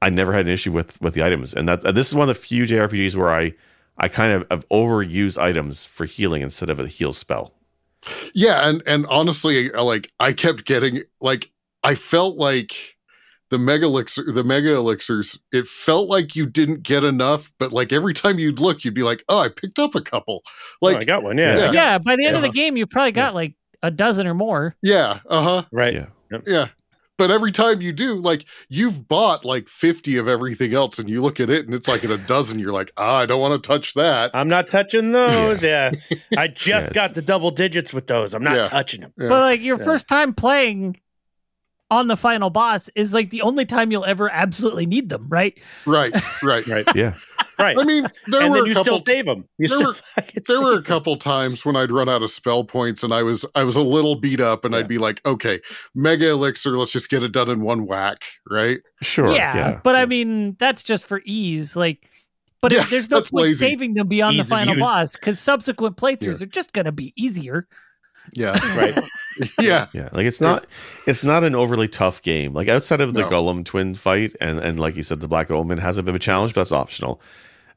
I never had an issue with with the items, and that this is one of the few JRPGs where I I kind of have overused items for healing instead of a heal spell. Yeah, and and honestly, like I kept getting like I felt like the mega elixir, the mega elixirs. It felt like you didn't get enough, but like every time you'd look, you'd be like, "Oh, I picked up a couple." Oh, I got one. Yeah. Yeah. Yeah, by the end of the game, you probably got like a dozen or more. yeah, uh huh, Right. Yeah. yeah. But every time you do, like you've bought like fifty of everything else, and you look at it, and it's like in a dozen. You're like, "Ah, I don't want to touch that." I'm not touching those. Yeah. I just <laughs> Yes. got the double digits with those. I'm not Yeah. touching them. Yeah. But like your Yeah. first time playing on the final boss is like the only time you'll ever absolutely need them, right? right, right. <laughs> Right. Yeah, Right. I mean, there and were then a couple. still save them. You there were- <laughs> there were a save 'em. couple times when I'd run out of spell points and I was I was a little beat up and Yeah. I'd be like, okay, mega elixir, let's just get it done in one whack, right? sure. yeah, Yeah, but I mean that's just for ease. Like, but Yeah, there's no point lazy. saving them beyond Ease the final boss because subsequent playthroughs are just gonna be easier. Yeah, Right. <laughs> yeah, Yeah, like it's not it's not an overly tough game. Like outside of the No. Golem twin fight, and and like you said, the Black Omen has a bit of a challenge, but that's optional.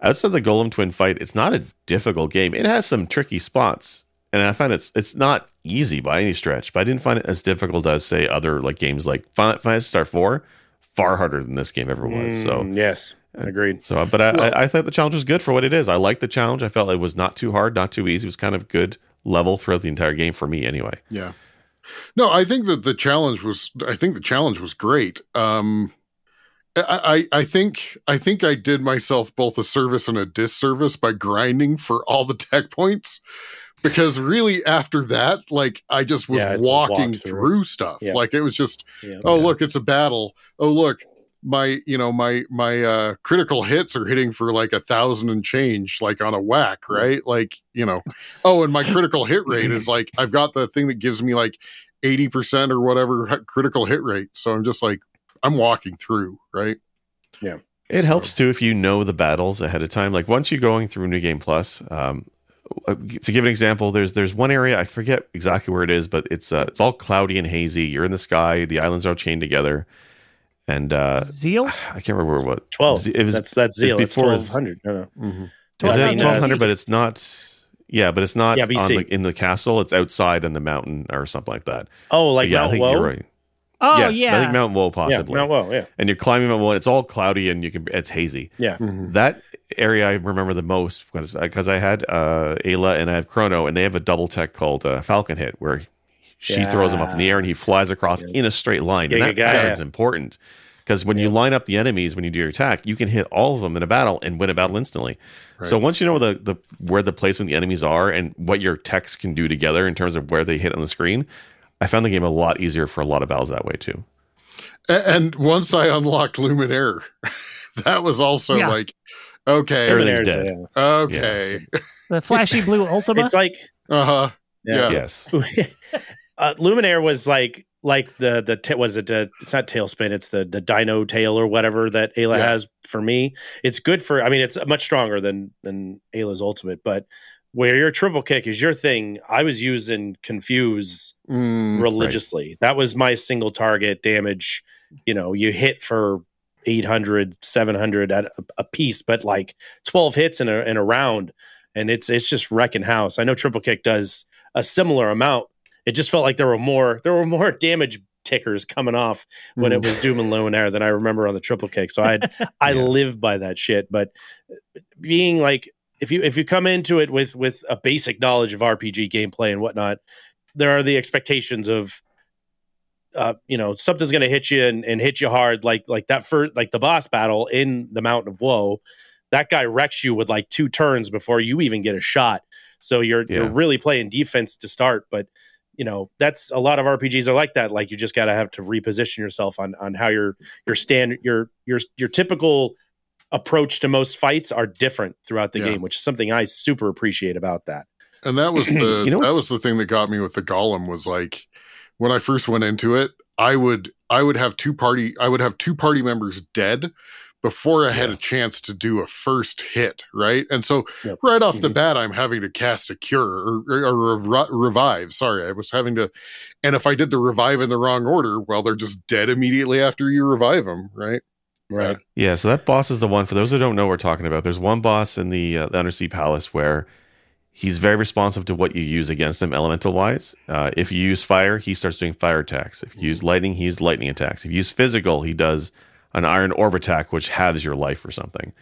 Outside of the Golem twin fight, it's not a difficult game. It has some tricky spots, and I find it's it's not easy by any stretch. But I didn't find it as difficult as say other like games like Final Fantasy Star Four, far harder than this game ever was. So Mm, yes, agreed. so, but I, Well- I, I thought the challenge was good for what it is. I liked the challenge. I felt it was not too hard, not too easy. It was kind of good level throughout the entire game for me, anyway. yeah. No, I think that the challenge was I think the challenge was great. Um I, I I think I think I did myself both a service and a disservice by grinding for all the tech points because really after that like I just was Yeah, it's a walking walkthrough. through stuff Yeah. like it was just Yeah. oh Yeah. look it's a battle oh look my you know my my uh critical hits are hitting for like a thousand and change like on a whack right like you know oh and my critical hit rate is <laughs> like i've got the thing that gives me like 80% or whatever critical hit rate so i'm just like i'm walking through right yeah It helps too if you know the battles ahead of time. Like once you're going through New Game Plus, um, uh, to give an example, there's there's one area I forget exactly where it is, but it's uh, it's all cloudy and hazy. You're in the sky. The islands are all chained together, and uh, Zeal. I can't remember what. Twelve. It was that's that's zeal. It's before twelve his- hundred. No, no. mm-hmm. Is I it uh, twelve hundred? But it's not. Yeah, but it's not Yeah, on BC. the, in the castle. It's outside on the mountain or something like that. Oh, like But yeah, I think Woe. you're right. Oh yes, yeah, I think Mount Woe possibly. Yeah, Mount Woe. Yeah. and you're climbing Mount Woe. It's all cloudy and you can. It's hazy. Yeah. Mm-hmm. That area I remember the most because because I had uh, Ayla and I have Chrono, and they have a double tech called uh, Falcon Hit, where she throws him up in the air and he flies across Yeah. in a straight line. Yeah, and that yeah, pattern's yeah. important because when you line up the enemies when you do your attack, you can hit all of them in a battle and win a battle instantly. So once you know the the where the placement the enemies are and what your techs can do together in terms of where they hit on the screen, I found the game a lot easier for a lot of battles that way too. And once I unlocked Luminaire, <laughs> that was also Yeah. like, okay, Everything's Luminaire's, dead. okay, <laughs> The flashy blue <laughs> Ultima. It's like uh huh, Yeah. yeah, Yes. uh, Luminaire was like like the the what is it? Uh, it's not tailspin. It's the the Dino tail or whatever that Ayla Yeah. has. For me, it's good for. I mean, it's much stronger than than Ayla's ultimate, but where your triple kick is your thing. I was using confuse Mm, religiously. That was my single target damage. You know, you hit for 800, 700 at a, a piece, but like 12 hits in a, in a round. And it's, it's just wrecking house. I know triple kick does a similar amount. It just felt like there were more, there were more <laughs> damage tickers coming off when it Mm. was Doom and Luminaire than I remember on the triple kick. So <laughs> I, I live by that shit. But being like, if you if you come into it with with a basic knowledge of RPG gameplay and whatnot, there are the expectations of, uh, you know, something's going to hit you and, and hit you hard, like like that for like the boss battle in the Mountain of Woe. That guy wrecks you with like two turns before you even get a shot. So you're Yeah. you're really playing defense to start, but you know that's a lot of RPGs are like that. Like you just got to have to reposition yourself on on how your your stand your your your typical approach to most fights are different throughout the Yeah. game, which is something I super appreciate about that. And that was <clears throat> the You know that was the thing that got me with the golem was like when I first went into it, I would I would have two party I would have two party members dead before I had Yeah. a chance to do a first hit, right? And so Yep. right off the Mhm. bat, I'm having to cast a cure or, or, or rev- revive. Sorry, I was having to, and if I did the revive in the wrong order, well, they're just dead immediately after you revive them, right? Right. Yeah, so that boss is the one. For those who don't know what we're talking about, there's one boss in the, uh, the Undersea Palace where he's very responsive to what you use against him, elemental wise. Uh, if you use fire, he starts doing fire attacks. If you use lightning, he uses lightning attacks. If you use physical, he does an iron orb attack, which halves your life or something.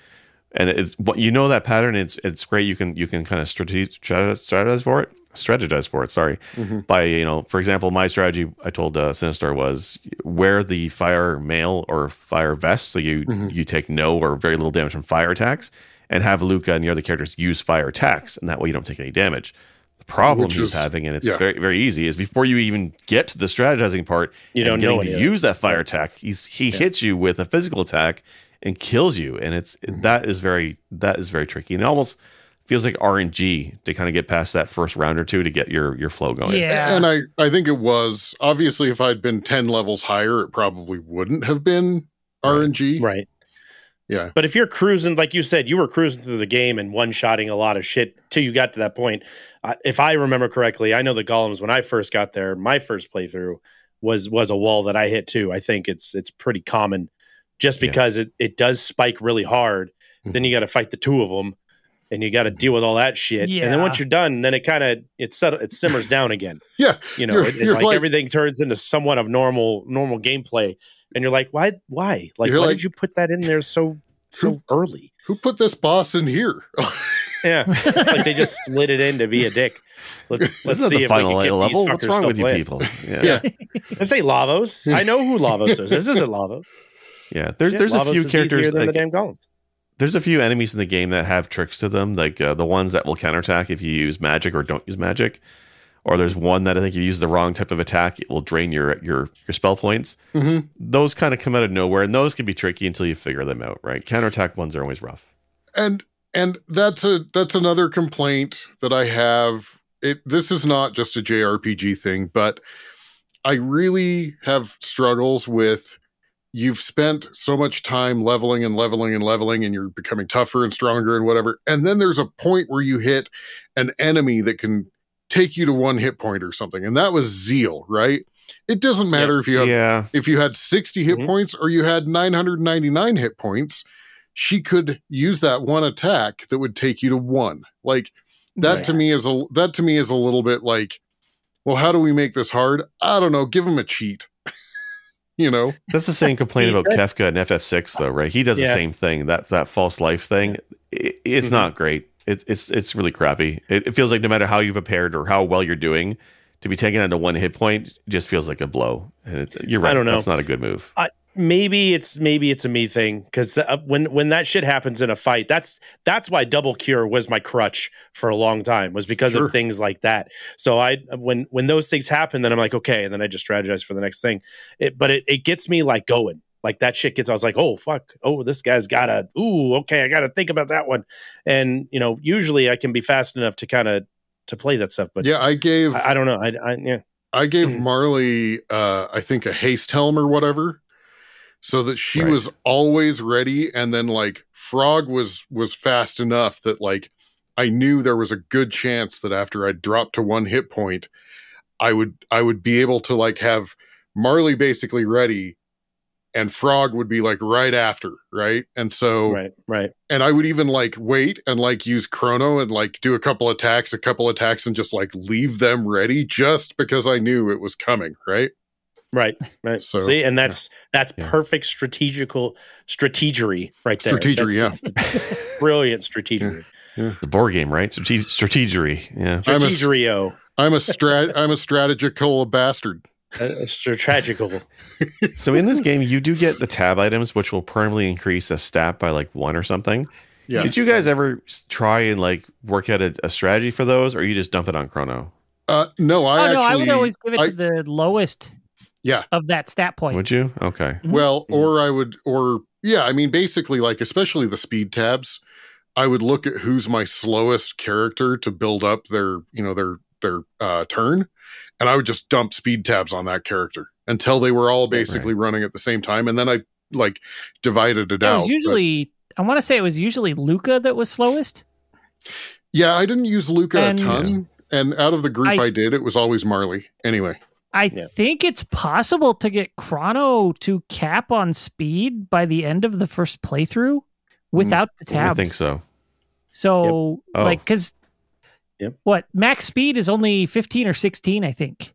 And it's what you know that pattern. It's it's great. You can you can kind of strategize, strategize for it, strategize for it. Sorry, Mhm. by you know, for example, my strategy I told uh, Sinistar was wear the fire mail or fire vest, so you Mhm. you take no or very little damage from fire attacks, and have Lucca and the other characters use fire attacks, and that way you don't take any damage. The problem Which he's is- having, and it's yeah. very very easy, is before you even get to the strategizing part, You and don't getting know to any of it. use that fire attack. He's he Yeah. hits you with a physical attack and kills you, and it's Mhm. that is very that is very tricky, and it almost feels like RNG to kind of get past that first round or two to get your your flow going. yeah. And I, I think it was obviously if I'd been 10 levels higher, it probably wouldn't have been Right. RNG. Right. Yeah. But if you're cruising, like you said, you were cruising through the game and one shotting a lot of shit till you got to that point. Uh, if I remember correctly, I know the golems when I first got there, my first playthrough was was a wall that I hit too. I think it's it's pretty common, just Yeah. because it it does spike really hard. Then you got to fight the two of them, and you got to deal with all that shit. And then once you're done, then it kind of it settle it simmers down again. <laughs> Yeah. You know, You're- it, it- you're like, like- everything turns into somewhat of normal normal gameplay, and you're like, why why like You're why like- did you put that in there so so early? Who put this boss in here? <laughs> Yeah, like they just slid it in to be a dick. Let, let's see the if final we can get level? These What's wrong with you playing. people? <laughs> Yeah, Yeah. This ain't Lavos. I know who Lavos is. This isn't Lavos. yeah. There's Shit, there's a Lavos few characters than like, the damn golems. there's a few enemies in the game that have tricks to them, like uh, the ones that will counterattack if you use magic or don't use magic. Or there's one that I think you use the wrong type of attack, it will drain your your your spell points. Mhm. Those kind of come out of nowhere, and those can be tricky until you figure them out. Right? Counterattack ones are always rough. and and that's a that's another complaint that I have. It this is not just a JRPG thing, but I really have struggles with you've spent so much time leveling and leveling and leveling and you're becoming tougher and stronger and whatever. And then there's a point where you hit an enemy that can take you to one hit point or something. And that was Zeal, right? It doesn't matter if you have yeah, if you had 60 hit Mhm. points or you had 999 hit points, she could use that one attack that would take you to one. Like that Right. to me is a that to me is a little bit like, well, how do we make this hard? I don't know. Give him a cheat. <laughs> you know? that's the same complaint about Kefka and FF6 though, right? He does the same thing. That that false life thing, i it's Mhm. not great. It's it's it's really crappy. It, it feels like no matter how you've prepared or how well you're doing, to be taken down to one hit point just feels like a blow. And it, you're right. I don't know. That's not a good move. maybe it's maybe it's a me thing because uh, when when that shit happens in a fight, that's that's why double cure was my crutch for a long time was because Sure. of things like that. So I when when those things happen, then I'm like okay, and then I just strategize for the next thing. It, but it it gets me like going. Like that shit gets. I was like, oh fuck, oh this guy's got a. Ooh, okay, I got to think about that one. And you know, usually I can be fast enough to kind of to play that stuff, but yeah, I gave I, I don't know. I, I yeah. I gave Mm. Marley, uh, I think, a haste helm or whatever, so that she Right. was always ready. And then like Frog was was fast enough that like I knew there was a good chance that after I dropped to one hit point, I would I would be able to like have Marley basically ready, and Frog would be like right after, right? And so Right, right. and I would even like wait and like use chrono and like do a couple attacks, a couple attacks, and just like leave them ready just because I knew it was coming, right? Right, right. So, See, and that's that's Yeah. perfect strategical strategery right there. Strategery, That's- that's <laughs> brilliant strategery. The board game, right? Strate- strategery. Yeah. I'm a- Strategerio, I'm a strat I'm a strategical bastard. Uh, strategical. <laughs> So in this game, you do get the tab items, which will permanently increase a stat by like one or something. Yeah. Did you guys ever try and like work out a, a strategy for those, or you just dump it on Chrono? Uh no, I oh actually no, I would always give it I- to the lowest. Yeah. Of that stat point. Would you? Okay. Mhm. well, or I would or yeah, I mean basically like especially the speed tabs, I would look at who's my slowest character to build up their, you know, their their uh turn, and I would just dump speed tabs on that character until they were all basically running at the same time and then I like divided it it out. was but- usually. I want to say it was usually Lucca that was slowest. Yeah, I didn't use Lucca And- a ton. And out of the group I- I, did, it was always Marley. Anyway, I Yeah. think it's possible to get Chrono to cap on speed by the end of the first playthrough without the tabs. I think so. So, Oh. like, because Yep. what max speed is only 15 or 16, I think.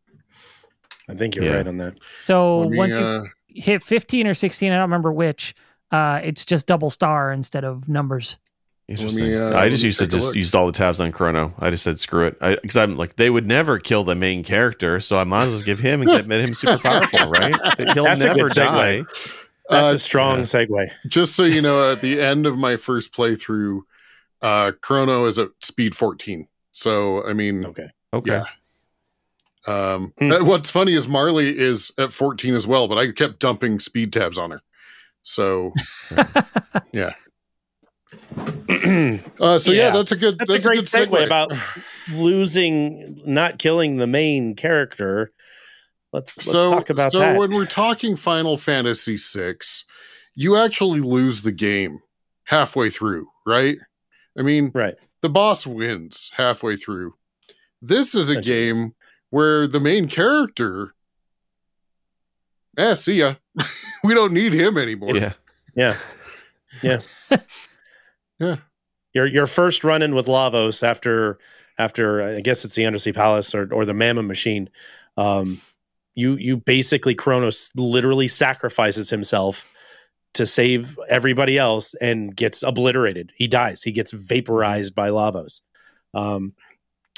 I think you're Yeah. right on that. So me, once you uh, hit 15 or 16, I don't remember which, uh, it's just double star instead of numbers. Interesting. uh, I just used to just look. used all the tabs on Chrono. I just said screw it because I'm like they would never kill the main character, so I might as well give him and get him super powerful, <laughs> right? He'll That's a never segue. die. That's uh, a strong yeah. segue. just so you know, at the end of my first playthrough, uh, Chrono is at speed 14. So, I mean, Okay. Okay. Yeah. um, Hmm. what's funny is Marley is at 14 as well, but I kept dumping speed tabs on her. So, <laughs> yeah. <clears throat> uh, so yeah, Yeah. that's a good, That's, that's, a great good segue, segue. about losing, not killing the main character. Let's let's so, talk about that. so that. when we're talking Final Fantasy VI, you actually lose the game halfway through, right? I mean, right. The boss wins halfway through. This is a Essentially. game where the main character, eh, see ya. <laughs> we don't need him anymore. Yeah. <laughs> Yeah. Yeah. <laughs> Yeah. Your your first run in with Lavos after after I guess it's the Undersea Palace or or the Mammon Machine. Um, you you basically Chrono's literally sacrifices himself to save everybody else and gets obliterated. He dies. He gets vaporized by Lavos. Um,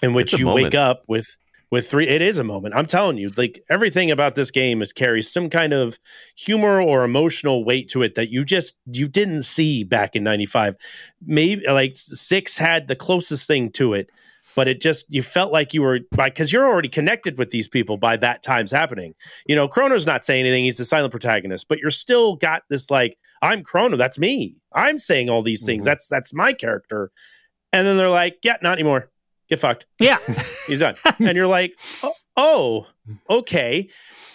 in which you moment. wake up with with three. It is a moment. I'm telling you, like everything about this game is carries some kind of humor or emotional weight to it that you just you didn't see back in 95 maybe like six had the closest thing to it but it just you felt like you were like because you're already connected with these people by that time's happening. You know chrono's not saying anything he's the silent protagonist but you're still got this like i'm chrono that's me. I'm saying all these things Mhm. that's that's my character. And then they're like yeah not anymore. Get fucked. Yeah. <laughs> he's done. <laughs> And you're like oh, oh okay.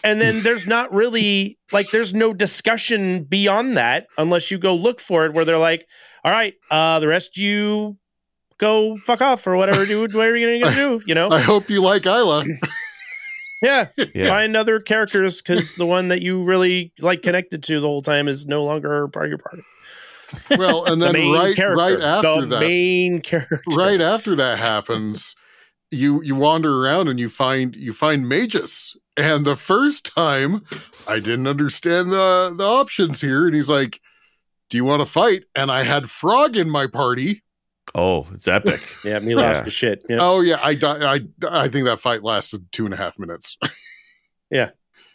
And then there's not really like there's no discussion beyond that unless you go look for it where they're like all right uh the rest you go fuck off or whatever dude whatever you're gonna do you know <laughs> I hope you like Isla. <laughs> yeah Yeah. find other characters because the one that you really like connected to the whole time is no longer part of your party Well, and <laughs> then main right character right after the that, main character right after that happens, you you wander around and you find you find Magus. And the first time, I didn't understand the the options here, and he's like, "Do you want to fight?" And I had Frog in my party. Oh, it's epic. <laughs> yeah me lost Yeah. the shit yeah. Oh yeah, I I I think that fight lasted two and a half minutes. <laughs>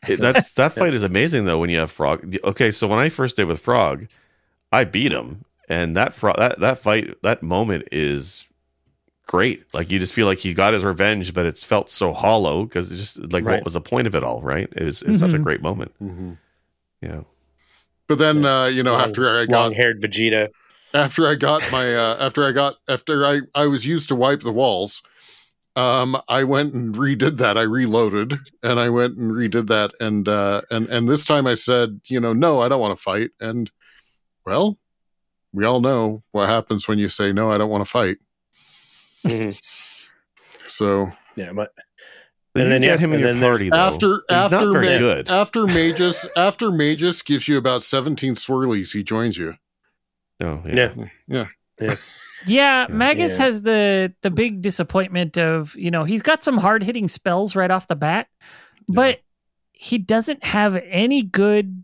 It- that's <laughs> that fight is amazing though when you have Frog. Okay, so when I first did with Frog, I beat him, and that frog that that fight that moment is great. Like you just feel like he got his revenge, but it's felt so hollow because it's just like Right. what was the point of it all? Right? It was, it was such a Mhm. great moment. hmm Yeah. But then, uh, you know, Long- after I got long-haired Vegeta. After I got my uh, after I got after I I was used to wipe the walls. Um, I went and redid that. I reloaded and I went and redid that. And uh, and and this time I said, you know, no, I don't want to fight. And well, we all know what happens when you say no, I don't want to fight. Mhm. So Yeah, but But And you then, get yeah, him in your party though. after He's after not very Ma- good. after Magus after Magus gives you about seventeen swirlies, he joins you. No, yeah. yeah. Yeah. Yeah, Magus Yeah. has the the big disappointment of you know he's got some hard hitting spells right off the bat, but he doesn't have any good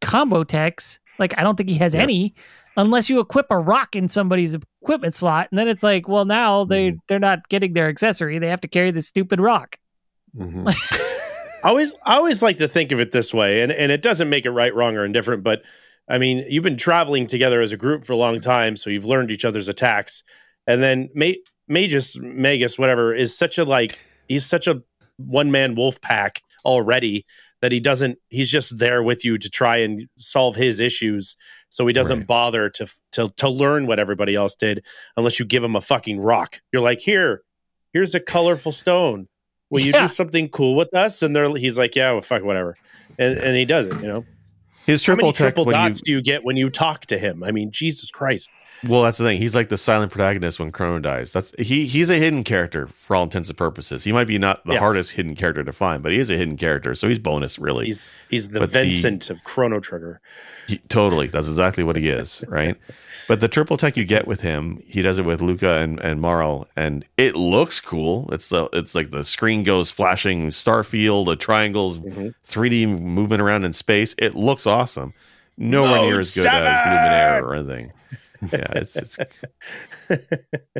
combo techs. Like I don't think he has Yeah. any, unless you equip a rock in somebody's equipment slot, and then it's like, well, now they Mhm. they're not getting their accessory; they have to carry this stupid rock. Mhm. <laughs> I always I always like to think of it this way, and, and it doesn't make it right, wrong, or indifferent, but I mean, you've been traveling together as a group for a long time, so you've learned each other's attacks. And then Ma- Magus, Magus, whatever, is such a like he's such a one man wolf pack already that he doesn't he's just there with you to try and solve his issues so he doesn't Right. bother to to to learn what everybody else did unless you give him a fucking rock you're like here here's a colorful stone will you Yeah. do something cool with us and they're he's like yeah well fuck whatever and and he does it you know His how many triple triple you dots do you get when you talk to him? I mean jesus christ Well, that's the thing. He's like the silent protagonist when Chrono dies. That's he. He's a hidden character for all intents and purposes. He might be not the Yeah. hardest hidden character to find, but he is a hidden character, so he's bonus really. he's he's the But the- vincent of chrono trigger He- totally, that's exactly what he is, <laughs> right? but the triple tech you get with him, he does it with Lucca and and Marle, and it looks cool. It's the it's like the screen goes flashing star field, the triangles, Mhm. 3D moving around in space. It looks awesome. Nowhere Mode near as good as seven! Luminaire or anything. <laughs> Yeah, it's it's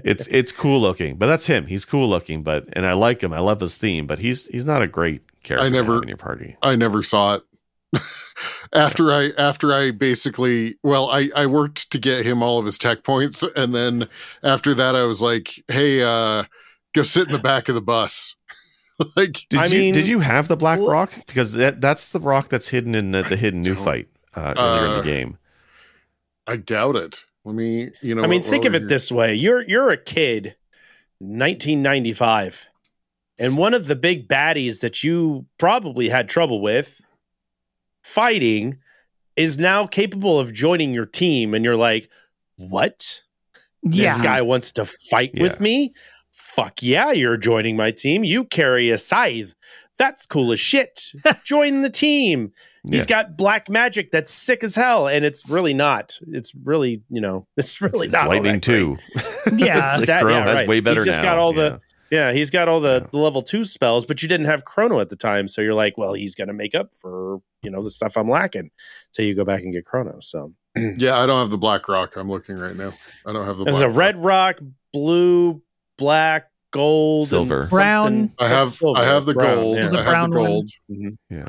it's it's cool looking, but that's him. He's cool looking, but and I like him. I love his theme, but he's he's not a great character. I never- in your party. I never saw it. <laughs> after I after I basically well I I worked to get him all of his tech points and then after that I was like hey uh go sit in the back of the bus <laughs> like Did I you mean- did you have the black Well- rock? Because that that's the rock that's hidden in the, the hidden new fight uh, earlier in Uh, the game. I doubt it let me you know I mean, what- think what of it your- this way: you're you're a kid, 1995, and one of the big baddies that you probably had trouble with fighting is now capable of joining your team, and you're like, "What? Yeah, This guy wants to fight with me? Fuck yeah, you're joining my team. You carry a scythe." That's cool as shit. <laughs> Join the team. He's Yeah. got black magic that's sick as hell, and it's really not. It's really, you know, <laughs> it's really It's not all lightning too. <laughs> <laughs> Yeah. It's That- Chrono yeah, has right. way better He's just now. got all the- yeah. Yeah, he's got all the, Yeah. the level two spells, but you didn't have Chrono at the time, so you're like, well, he's gonna make up for you know the stuff I'm lacking. So you go back and get Chrono. So <clears throat> yeah I don't have the black rock I'm looking right now I don't have the there's a red rock, blue, black, gold, Silver. something- Brown. I have silver, I have the brown, gold yeah. There's a I have brown the one. gold Mhm. yeah.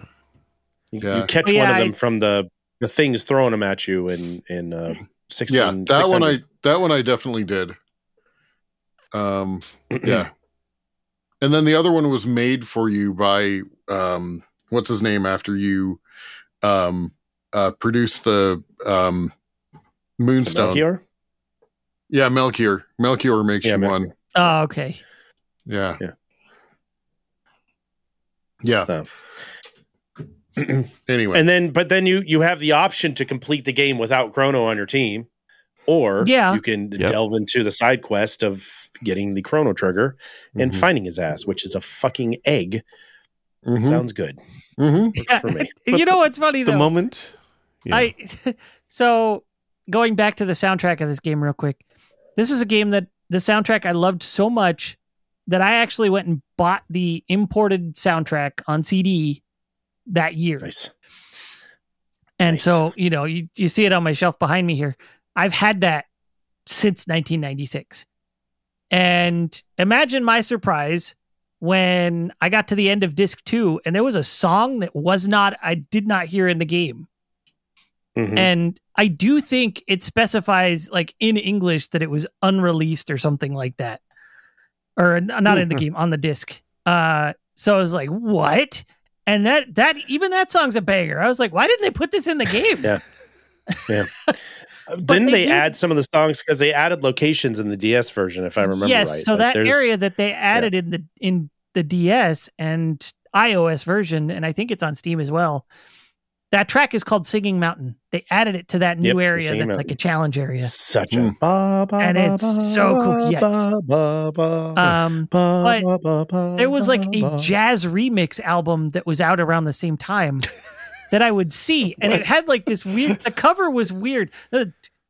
You, Yeah. you catch Oh, yeah, one of I- them from the the things throwing them at you in in uh, sixteen. yeah that one I that one I definitely did um <clears throat> yeah and then the other one was made for you by um what's his name after you um uh produced the um moonstone Melchior? yeah melchior melchior makes Yeah, you Melchior. one Oh, okay. yeah Yeah. yeah So. <clears throat> anyway And then, but then you you have the option to complete the game without Chrono on your team, or Yeah. you can Yep. delve into the side quest of getting the Chrono Trigger and Mhm. finding his ass, which is a fucking egg. Mhm. Sounds good Mhm. Yeah, for me. <laughs> you know what's funny The though? moment. Yeah. I <laughs> so going back to the soundtrack of this game real quick. This was a game that the soundtrack I loved so much that I actually went and bought the imported soundtrack on CD that year. Nice. And Nice. so, you know, you, you see it on my shelf behind me here. I've had that since 1996. And imagine my surprise when I got to the end of disc two, and there was a song that was not I did not hear in the game. Mhm. And I do think it specifies like in English that it was unreleased or something like that. Or not in the game, on the disc. Uh so I was like, what? And that that even that song's a banger. I was like, why didn't they put this in the game? Yeah. <laughs> Yeah. Didn't they they, add some of the songs because they added locations in the DS version, if I remember yes, right? so Like, that area that they added in the in the DS and iOS version, and I think it's on Steam as well. That track is called Singing Mountain. They added it to that new Yep, area that's Singing like a challenge area. such a Mm. ba, ba, And it's ba, so cool, yes. ba, ba, ba, Um, ba, but ba, ba, ba, there was like a ba. jazz remix album that was out around the same time that I would see, <laughs> and it had like this weird. The cover was weird. Uh,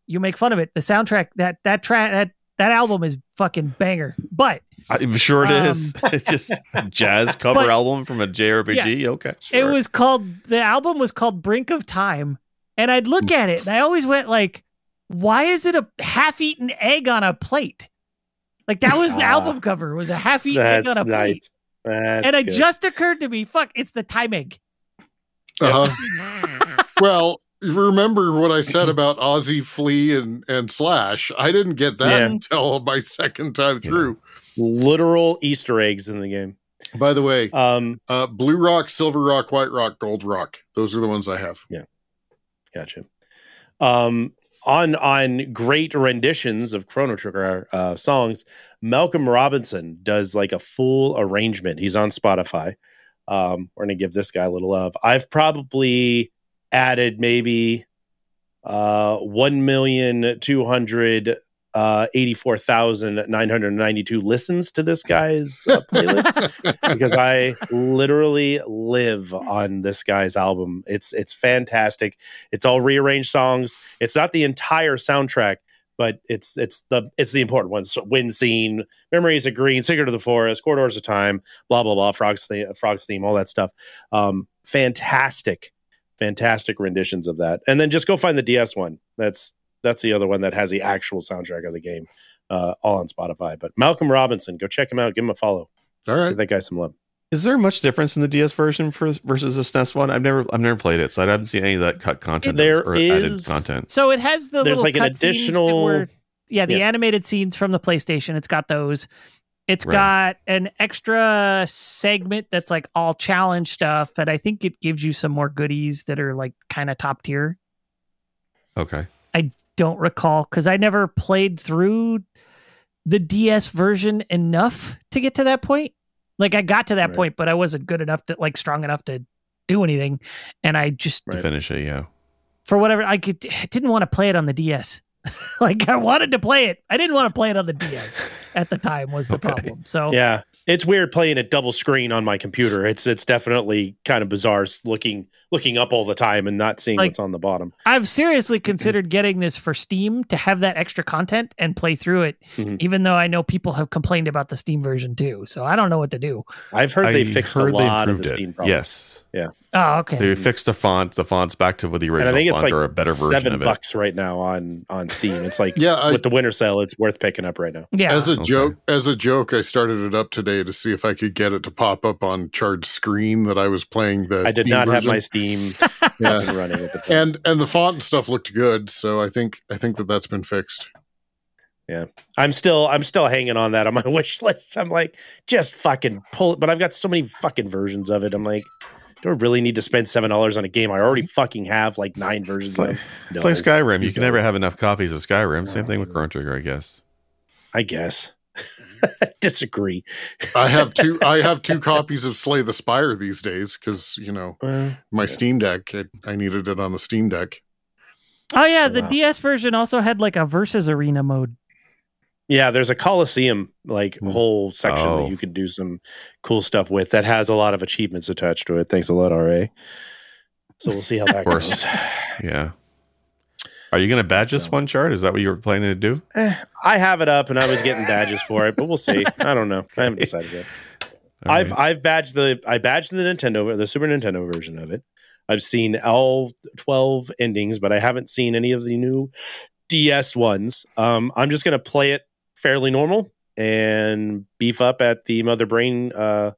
You make fun of it. The soundtrack that that track that that album is fucking banger. But I'm sure it Um, is. <laughs> it's just a <laughs> jazz cover but- album from a JRPG. Okay, it was called the album was called Brink of Time, and I'd look at it and I always went like, why is it a half-eaten egg on a plate? Like that was the Ah. album cover was a half-eaten egg on a plate, nice. That's and it good. just occurred to me, fuck, it's the time egg. Uh-huh. <laughs> well, remember what I said about Ozzie, Flea, and and Slash? I didn't get that Yeah. until my second time Yeah. through. Literal Easter eggs in the game. By the way, Um, uh, Blue Rock, Silver Rock, White Rock, Gold Rock. Those are the ones I have. Yeah, gotcha. Um, on on great renditions of Chrono Trigger uh, songs, Malcolm Robinson does like a full arrangement. He's on Spotify. Um, we're gonna give this guy a little love. I've probably added maybe uh, one million two hundred uh, eighty four thousand nine hundred ninety two listens to this guy's uh, playlist <laughs> because I literally live on this guy's album. It's it's fantastic. It's all rearranged songs. It's not the entire soundtrack, but it's it's the it's the important ones. So Wind Scene, Memories of Green, Secret of the Forest, Corridors of Time, blah blah blah, Frogs theme, Frogs theme, all that stuff. Um, fantastic, fantastic renditions of that. And then just go find the DS one. That's that's the other one that has the actual soundtrack of the game, uh, all on Spotify. But Malcolm Robinson, go check him out. Give him a follow. All right, Give that guy some love. Is there much difference in the DS version for, versus the SNES one? I've never I've never played it, so I haven't seen any of that cut content There or added content. So it has the There's little like an additional- were- yeah, the Yeah. animated scenes from the PlayStation. It's got those. It's Right. got an extra segment that's like all challenge stuff, and I think it gives you some more goodies that are like kind of top tier. Okay. Don't recall because I never played through the DS version enough to get to that point. Like I got to that Right. point, but I wasn't good enough to like strong enough to do anything, and I just To Right. finish it, yeah. for whatever I could didn't want to play it on the DS. <laughs> like I wanted to play it. I didn't want to play it on the DS <laughs> at the time was the Okay. problem. So Yeah, it's weird playing it double screen on my computer. It's it's definitely kind of bizarre looking looking up all the time and not seeing Like- what's on the bottom. I've seriously considered getting this for Steam to have that extra content and play through it, Mhm. even though I know people have complained about the Steam version too. So I don't know what to do. I've heard they fixed heard a they lot of the improved it. Steam problems. Yes. Yeah. Oh, okay. They fixed the font. The font's back to what the and original I think it's font like or a better version seven of it. bucks right now on on Steam. It's like Yeah, I, with the winter sale, it's worth picking up right now. yeah. as a Okay. joke, as a joke, I started it up today to see if I could get it to pop up on Chard's screen that I was playing the. I did Steam not have my Steam <laughs> up Yeah. and running at the time. and and the font and stuff looked good, so I think I think that that's been fixed. Yeah, I'm still I'm still hanging on that on my <laughs> wish list. I'm like, just fucking pull it. But I've got so many fucking versions of it. I'm like, do I really need to spend seven dollars on a game I already fucking have like nine versions It's like, of? it's No, like Skyrim. You you can never have enough copies of Skyrim. Same thing with uh, Chrono Trigger, I guess. I guess. <laughs> <laughs> Disagree. I have two. <laughs> I have two copies of Slay the Spire these days because you know Well, my Yeah. Steam Deck. It, I needed it on the Steam Deck. oh yeah, So, the wow. DS version also had like a versus arena mode. yeah, there's a Coliseum like Hmm. whole section Oh. that you could do some cool stuff with that has a lot of achievements attached to it. Thanks a lot, RA. So we'll see how that course. goes. Yeah. Are you going to badge this So- one chart? Is that what you were planning to do? Eh, I have it up and I was getting badges for it, but we'll see. <laughs> I don't know. I haven't decided yet. All I've right. I've badged the I badged the Nintendo the Super Nintendo version of it. I've seen all twelve endings, but I haven't seen any of the new DS ones. Um, I'm just gonna play it fairly normal and beef up at the mother brain uh,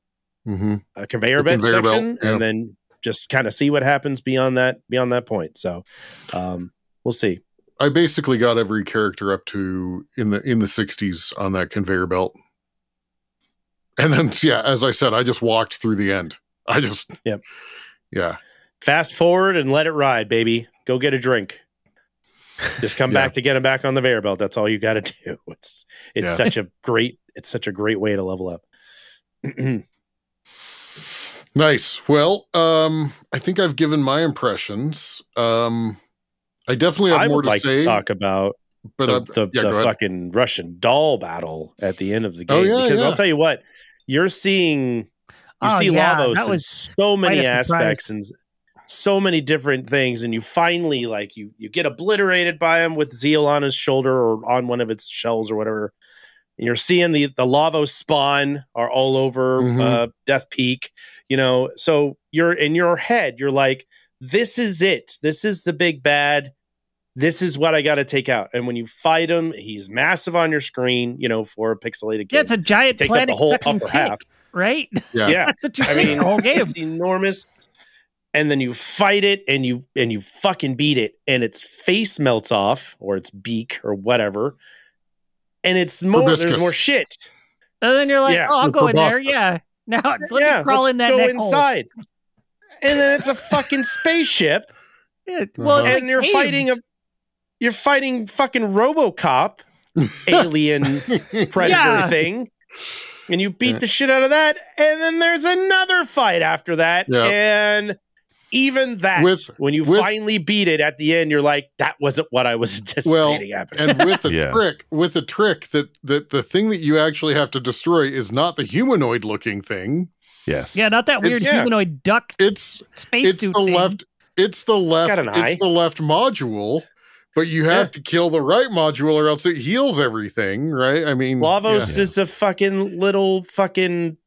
hmm uh, conveyor The belt conveyor belt, section, yeah. and then just kind of see what happens beyond that beyond that point. So um, we'll see. I basically got every character up to in the in the 60s on that conveyor belt. And then <laughs> yeah, as I said, I just walked through the end. I just Yep. Yeah. Fast forward and let it ride, baby. Go get a drink. Just come <laughs> Yeah. back to get him back on the conveyor belt. That's all you got to do. <laughs> It's it's Yeah. such a great it's such a great way to level up. <clears throat> Nice. Well, um I think I've given my impressions. Um I definitely have I more would to like say, to talk about but the, the, yeah, the fucking Russian doll battle at the end of the game. Oh, yeah, because yeah. I'll tell you what, you're seeing you Oh, see yeah, Lavos in so many quite a surprise. aspects and so many different things, and you finally like you you get obliterated by him with Zeal on his shoulder or on one of its shells or whatever. And you're seeing the the Lavos spawn are all over Mhm. uh, Death Peak, you know. So you're in your head, you're like, this is it. This is the big bad. This is what I got to take out. And when you fight him, he's massive on your screen, you know, for a pixelated game. Yeah, it's a giant Takes up the whole upper tick, half. right? Yeah. yeah. <laughs> That's what you I mean, the whole game. it's enormous. And then you fight it and you and you fucking beat it and its face melts off or its beak or whatever. And it's more there's more shit. And then you're like, Yeah. oh, I'll The go in there. Yeah. <laughs> Now let yeah, me crawl let's in that go neck hole. Inside. And then it's a fucking spaceship Yeah, well, Uh-huh. and like you're fighting a you're fighting fucking RoboCop <laughs> alien predator Yeah. thing. And you beat Yeah. the shit out of that, and then there's another fight after that, Yeah. and even that, With- when you with- finally beat it at the end, you're like, that wasn't what I was <laughs> anticipating happening. and with a <laughs> Yeah. trick, with a trick that that the thing that you actually have to destroy is not the humanoid looking thing. Yes. Yeah, not that weird It's- yeah. humanoid duck It's space it's the thing. left it's the left got an eye. it's the left module, but you have Yeah. to kill the right module or else it heals everything, right? I mean Lavos Yeah. is a fucking little fucking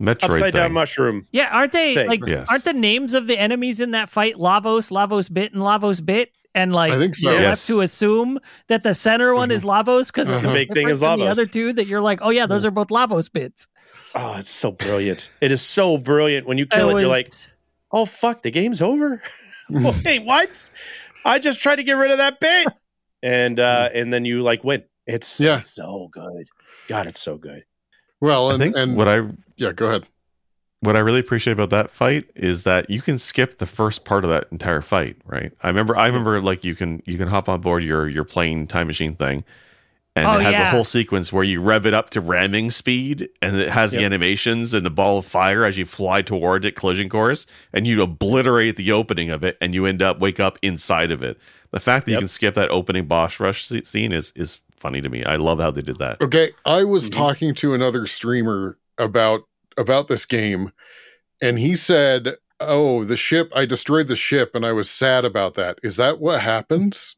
Metroid upside down mushroom. Yeah, aren't they thing. like? Yes. Aren't the names of the enemies in that fight Lavos, Lavos Bit, and Lavos Bit? And like, I think so. you're Yes. left to assume that the center one is Lavos because Uh-huh. The big thing is The other two that you're like, oh yeah, those are both Lavos bits. Oh, it's so brilliant. It is so brilliant. When you kill it, was- you're like, oh fuck, the game's over. <laughs> <laughs> Wait, what? I just tried to get rid of that bit. And uh and then you like win. It's, Yeah. it's so good. God, it's so good. well I and, think and what I yeah, go ahead. what I really appreciate about that fight is that you can skip the first part of that entire fight, right? I remember I remember like you can you can hop on board your your plane time machine thing and Oh, it has yeah. a whole sequence where you rev it up to ramming speed and it has the animations and the ball of fire as you fly towards it collision course and you obliterate the opening of it and you end up wake up inside of it. The fact that you can skip that opening boss rush scene is is funny to me. I love how they did that. Okay, I was Mhm. talking to another streamer about about this game, and he said, "Oh, the ship! I destroyed the ship, and I was sad about that. Is that what happens?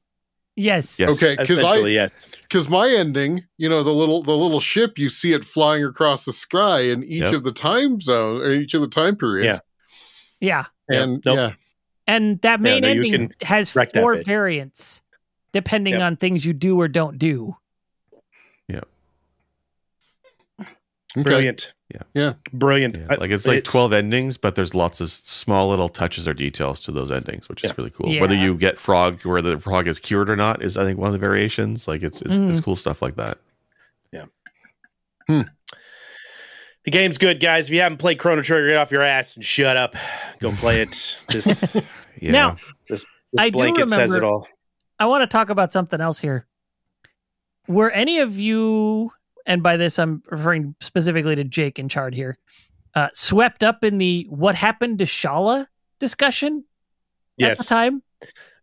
Yes. Yes. Okay, because I Essentially, yes. because my ending, you know, the little the little ship, you see it flying across the sky in each Yep. of the time zone or each of the time periods, Yeah. Yep. and Nope. yeah, And that main no, ending has four variants depending Yep. on things you do or don't do. Okay. Brilliant. Yeah. Yeah. Brilliant. Yeah, like it's like 12 endings, but there's lots of small little touches or details to those endings, which is really cool. Yeah. Whether you get frog, whether the frog is cured or not, is I think one of the variations. Like it's it's, Mm. it's cool stuff like that. Yeah. The game's good, guys. If you haven't played Chrono Trigger, get off your ass and shut up. Go <laughs> play it. This, this Yeah. <laughs> Now, this I do blanket says it all. I want to talk about something else here. Were any of you, and by this I'm referring specifically to Jake and Chard here, uh, swept up in the what happened to Schala discussion at Yes. the time?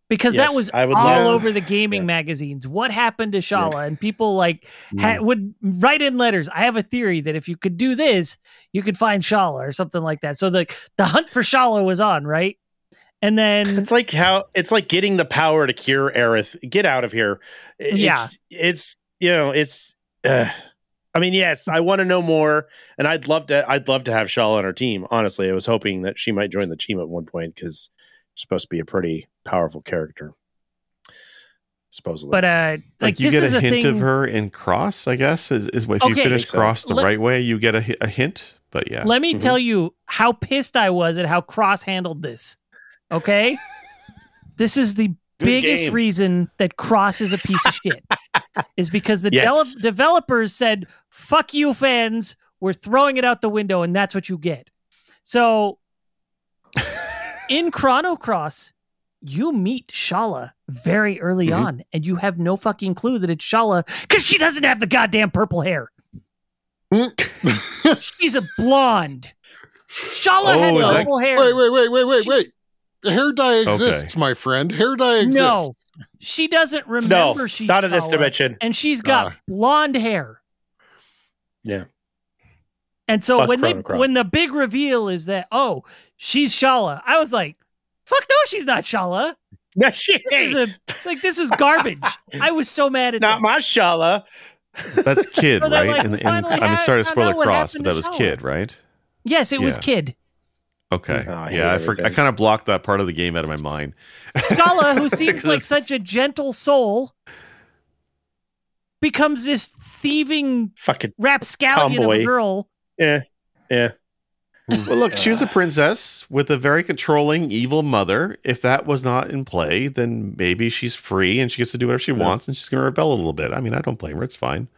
Because Yes, that was all love- over the gaming Yeah. magazines. What happened to Schala? And people like Mm. ha- would write in letters. I have a theory that if you could do this, you could find Schala or something like that. So the the hunt for Schala was on, right? And then It's like how it's like getting the power to cure Aerith. Get out of here. It's, Yeah. it's you know it's. Uh, I mean, yes, I want to know more, and I'd love to. I'd love to have Shaw on our team. Honestly, I was hoping that she might join the team at one point because she's supposed to be a pretty powerful character. supposedly. But uh, like, Like, you this get is a a hint thing. of her in cross, I guess. Is, is if Okay. you finish so. cross the Let- right way, you get a, a hint. But yeah, Let me Mhm. tell you how pissed I was at how Cross handled this. Okay, <laughs> this is the Good biggest game. reason that Cross is a piece of shit. Is because the Yes. dele- developers said, "Fuck you, fans. We're throwing it out the window, and that's what you get." So, <laughs> in Chrono Cross, you meet Schala very early Mhm. on, and you have no fucking clue that it's Schala because she doesn't have the goddamn purple hair. <laughs> She's a blonde. Schala Oh, had purple hair. Wait, wait, wait, wait, wait, She- wait. Hair dye exists, my friend. Hair dye exists. No, she doesn't remember no, she's not in this dimension. and she's got Ah. blonde hair. Yeah. And so Fuck when they Cross. when the big reveal is that oh she's Schala, I was like, fuck no, she's not Schala. <laughs> No, she This is a like this is garbage. I was so mad at that. Not that. my Schala. that's kid, So right? like, and, we and I'm had- sorry to found spoil out it what cross, but that was Schala. kid, right? yes, it was kid. Okay, Oh, I yeah, I, for, I kind of blocked that part of the game out of my mind. Schala, who <laughs> seems like such a gentle soul, becomes this thieving Fucking rapscallion of a girl. yeah, yeah. Hmm. Well, look, she was a princess with a very controlling, evil mother. If that was not in play, then maybe she's free and she gets to do whatever she Yeah. wants, and she's going to rebel a little bit. I mean, I don't blame her; it's fine.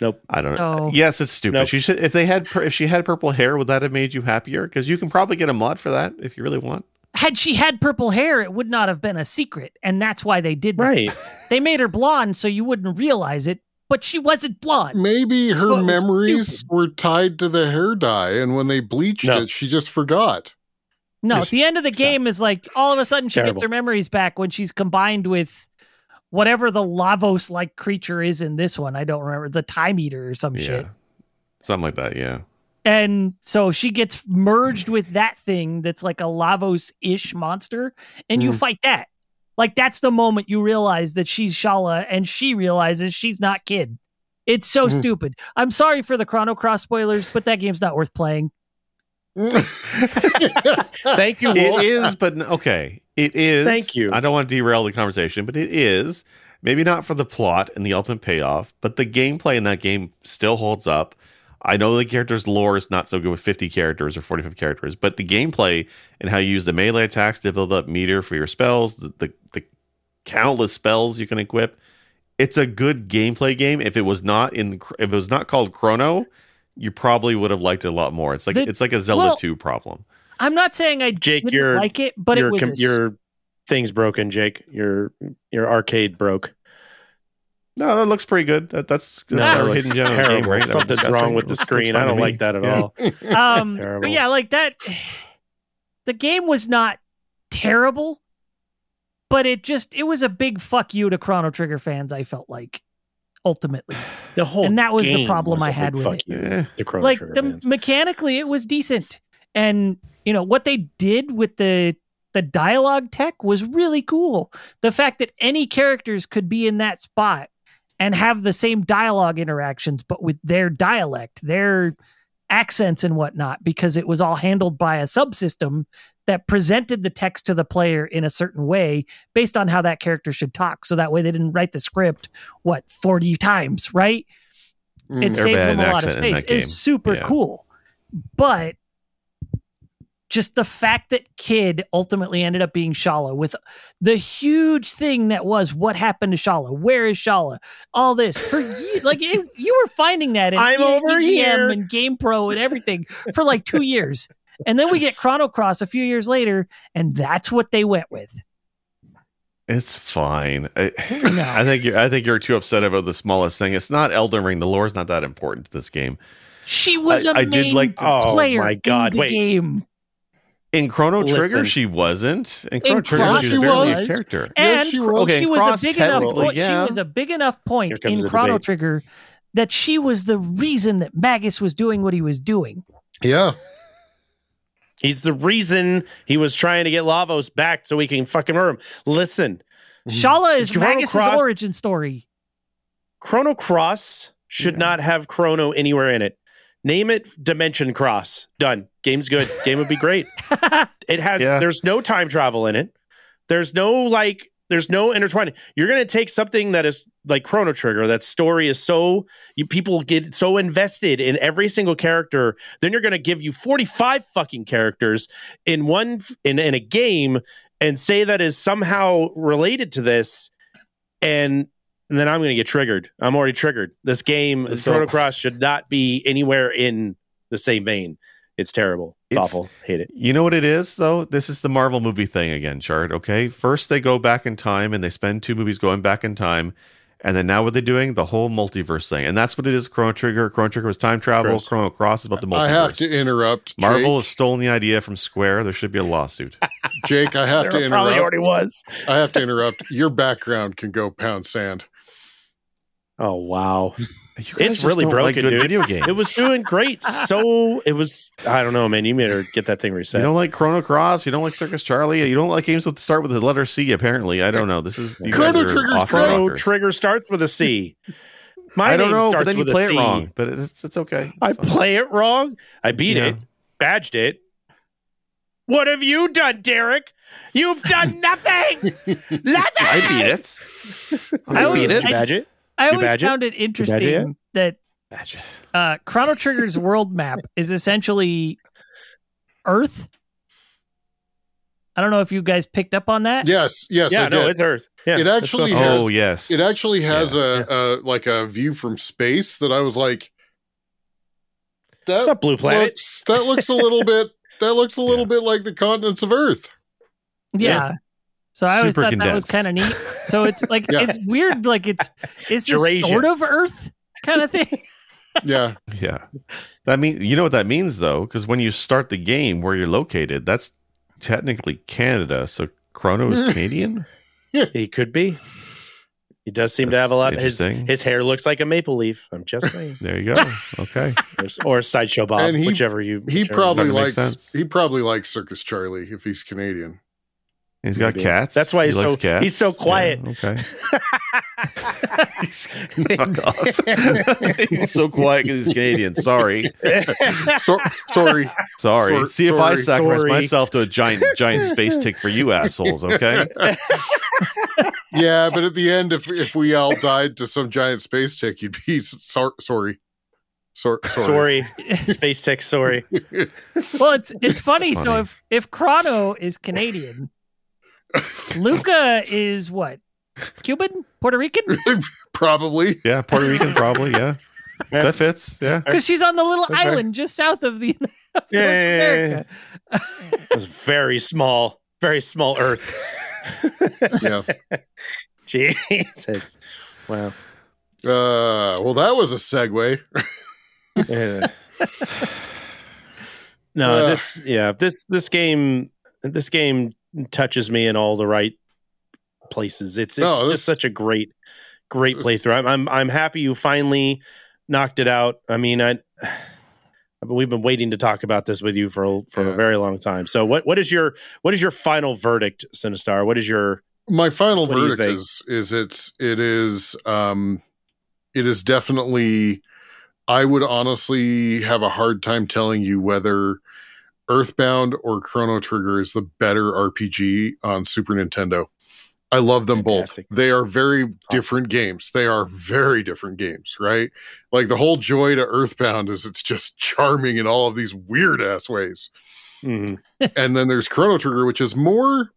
Nope. I don't know. No. Yes, it's stupid. Nope. She should. If they had, pur- if she had purple hair, would that have made you happier? Because you can probably get a mod for that if you really want. Had she had purple hair, it would not have been a secret, and that's why they did that. Right. <laughs> They made her blonde so you wouldn't realize it, but she wasn't blonde. Maybe her So memories stupid. were tied to the hair dye, and when they bleached No. it, she just forgot. No, Yes. at the end of the game is like all of a sudden she Terrible. gets her memories back when she's combined with whatever the Lavos like creature is in this one. I don't remember the time eater or some yeah, shit. something like that. Yeah. And so she gets merged with that thing that's like a Lavos ish monster, and you Mhm. fight that. Like that's the moment you realize that she's Schala and she realizes she's not Kid. It's so Mhm. stupid. I'm sorry for the Chrono Cross spoilers, but that game's not worth playing. <laughs> Thank you, It Wolf. is, but okay. It is. Thank you. I don't want to derail the conversation, but it is. Maybe not for the plot and the ultimate payoff, but the gameplay in that game still holds up. I know the character's lore is not so good with 50 characters or 45 characters, but the gameplay and how you use the melee attacks to build up meter for your spells, the, the, the countless spells you can equip, it's a good gameplay game. If it was not in, if it was not called Chrono, you probably would have liked it a lot more. It's like The- it's like a Zelda well, 2 problem. I'm not saying I Jake, didn't your- like it, but your, it was com- a your thing's broken, Jake. Your your arcade broke. No, that looks pretty good. That, that's, that's No, our hidden gem terrible. game, right? Something's disgusting. wrong with the Looks- looks screen. I don't like that at Yeah. all. <laughs> um but yeah like that the game was not terrible but it just it was a big fuck you to chrono trigger fans i felt like ultimately The whole And that was the problem was I a had with it. You, Eh. the Chrono like the fans. mechanically it was decent and you know what they did with the the dialogue tech was really cool the fact that any characters could be in that spot and have the same dialogue interactions but with their dialect their accents and whatnot because it was all handled by a subsystem that presented the text to the player in a certain way based on how that character should talk so that way they didn't write the script what 40 times right it Mm. saved them a lot of space. It's super Yeah. cool. But just the fact that Kid ultimately ended up being Schala with the huge thing that was what happened to Schala? Where is Schala? All this for ye- <laughs> like it, you were finding that in I'm E- over EGM here. and Game Pro and everything for like two years. And then we get Chrono Cross a few years later, and that's what they went with. It's fine. I, No. <laughs> I think you're. I think you're too upset about the smallest thing. It's not Elden Ring. The lore's not that important to this game. She was a I- I main did like to- Oh player my God, in the wait. game. In Chrono Listen. Trigger, she wasn't. In Chrono In Trigger, Cross she she was barely was. a character. Yes, And she was. Okay, she was Cross, a big enough technically, point, yeah. she was a big enough point in Chrono debate. Trigger that she was the reason that Magus was doing what he was doing. Yeah. He's the reason he was trying to get Lavos back so we can fucking murder him. Listen, mm-hmm. Schala is Chrono Magus's Cross- origin story. Chrono Cross should Yeah. not have Chrono anywhere in it. Name it Dimension Cross. Done. Game's good. Game would be great. <laughs> It has Yeah. there's no time travel in it. There's no like there's no intertwining. You're going to take something that is like Chrono Trigger, that story is so you people get so invested in every single character, then you're going to give you 45 fucking characters in one in in a game and say that is somehow related to this and and then I'm going to get triggered. I'm already triggered. This game, So- Chrono Cross, should not be anywhere in the same vein. It's terrible. It's, It's- awful. Hate it. You know what it is, though? This is the Marvel movie thing again, Chard. Okay. First, they go back in time and they spend two movies going back in time. And then now what they're doing? The whole multiverse thing. And that's what it is Chrono Trigger. Chrono Trigger was time travel. Gross. Chrono Cross is about the multiverse. I have to interrupt. Marvel has stolen the idea from Square. There should be a lawsuit. <laughs> Jake, I have to There probably already was. <laughs> I have to interrupt. Your background can go pound sand. Oh wow. You It's just really don't like broken, good dude. video games. It was doing great. So it was I don't know, man. You better get that thing reset. You don't like Chrono Cross. You don't like Circus Charlie. You don't like games that start with the letter C. Apparently, I don't know. This is you Chrono guys are Trigger's off the great. Chrono. Trigger starts with a C. My I don't name know, starts but then you with a play it wrong. But it's it's okay. It's I fine. play it wrong. I beat Yeah. it, badged it. What have you done, Derek? You've done <laughs> nothing. <laughs> nothing. I beat it. I I beat it. you badge it? I always badge found it interesting that uh, Chrono Trigger's world map is essentially Earth. I don't know if you guys picked up on that. Yes, yes, yeah, I no, did. it's Earth. Yeah, It actually has- Oh yes. It actually has Yeah. a, a like a view from space that I was like, that What's up, Blue Planet? looks that looks a little <laughs> bit that looks a little Yeah. bit like the continents of Earth. Yeah. So I always Super thought that was kind of neat. So it's <laughs> like Yeah. it's weird. Like it's it's this sort of Earth kind of thing. <laughs> Yeah, Yeah. That mean you know what that means though, because when you start the game where you're located, that's technically Canada. So Chrono is <laughs> Canadian. yeah, He could be. He does seem to have a lot. His his hair looks like a maple leaf. I'm just saying, There you go. Okay. or, or sideshow Bob, And he- whichever you. he whichever probably starting to make likes he probably likes Circus Charlie if he's Canadian. He's got Maybe. cats. That's why he's likes so- cats. <laughs> <laughs> he's so quiet. Yeah, okay. Fuck off. he's so quiet because he's Canadian. Sorry. So, sorry, Sorry. Sor- See if I sacrifice Sorry. myself to a giant giant <laughs> space tick for you assholes, okay? yeah, but at the end, if if we all died to some giant space tick, you'd be sor- sorry, Sor- sorry. sorry, space tick. Sorry. Well, it's it's funny. It's So if if Chrono is Canadian, Lucca is what? Cuban, Puerto Rican? <laughs> Probably. Yeah, Puerto Rican probably, yeah. That fits. Yeah. Because she's on the little That's right. island just south of the <laughs> of North Yeah, yeah, yeah, yeah. America. It was very small, very small Earth. <laughs> Yeah. Jesus. Wow. Uh, well, that was a segue. Yeah. no, Ugh. this yeah, this this game this game touches me in all the right places. It's it's No, this- just such a great great this- playthrough. I'm, I'm I'm happy you finally knocked it out. I mean, I <sighs> we've been waiting to talk about this with you for a, for a very long time. So what what is your what is your final verdict, Sinistar? What is your My final you verdict is is it's it is um it is definitely I would honestly have a hard time telling you whether Earthbound or Chrono Trigger is the better RPG on Super Nintendo. I love them Fantastic. both. They are very different games. They are very different games, right? Like the whole joy to Earthbound is it's just charming in all of these weird ass ways Mhm. <laughs> and then there's Chrono Trigger, which is more,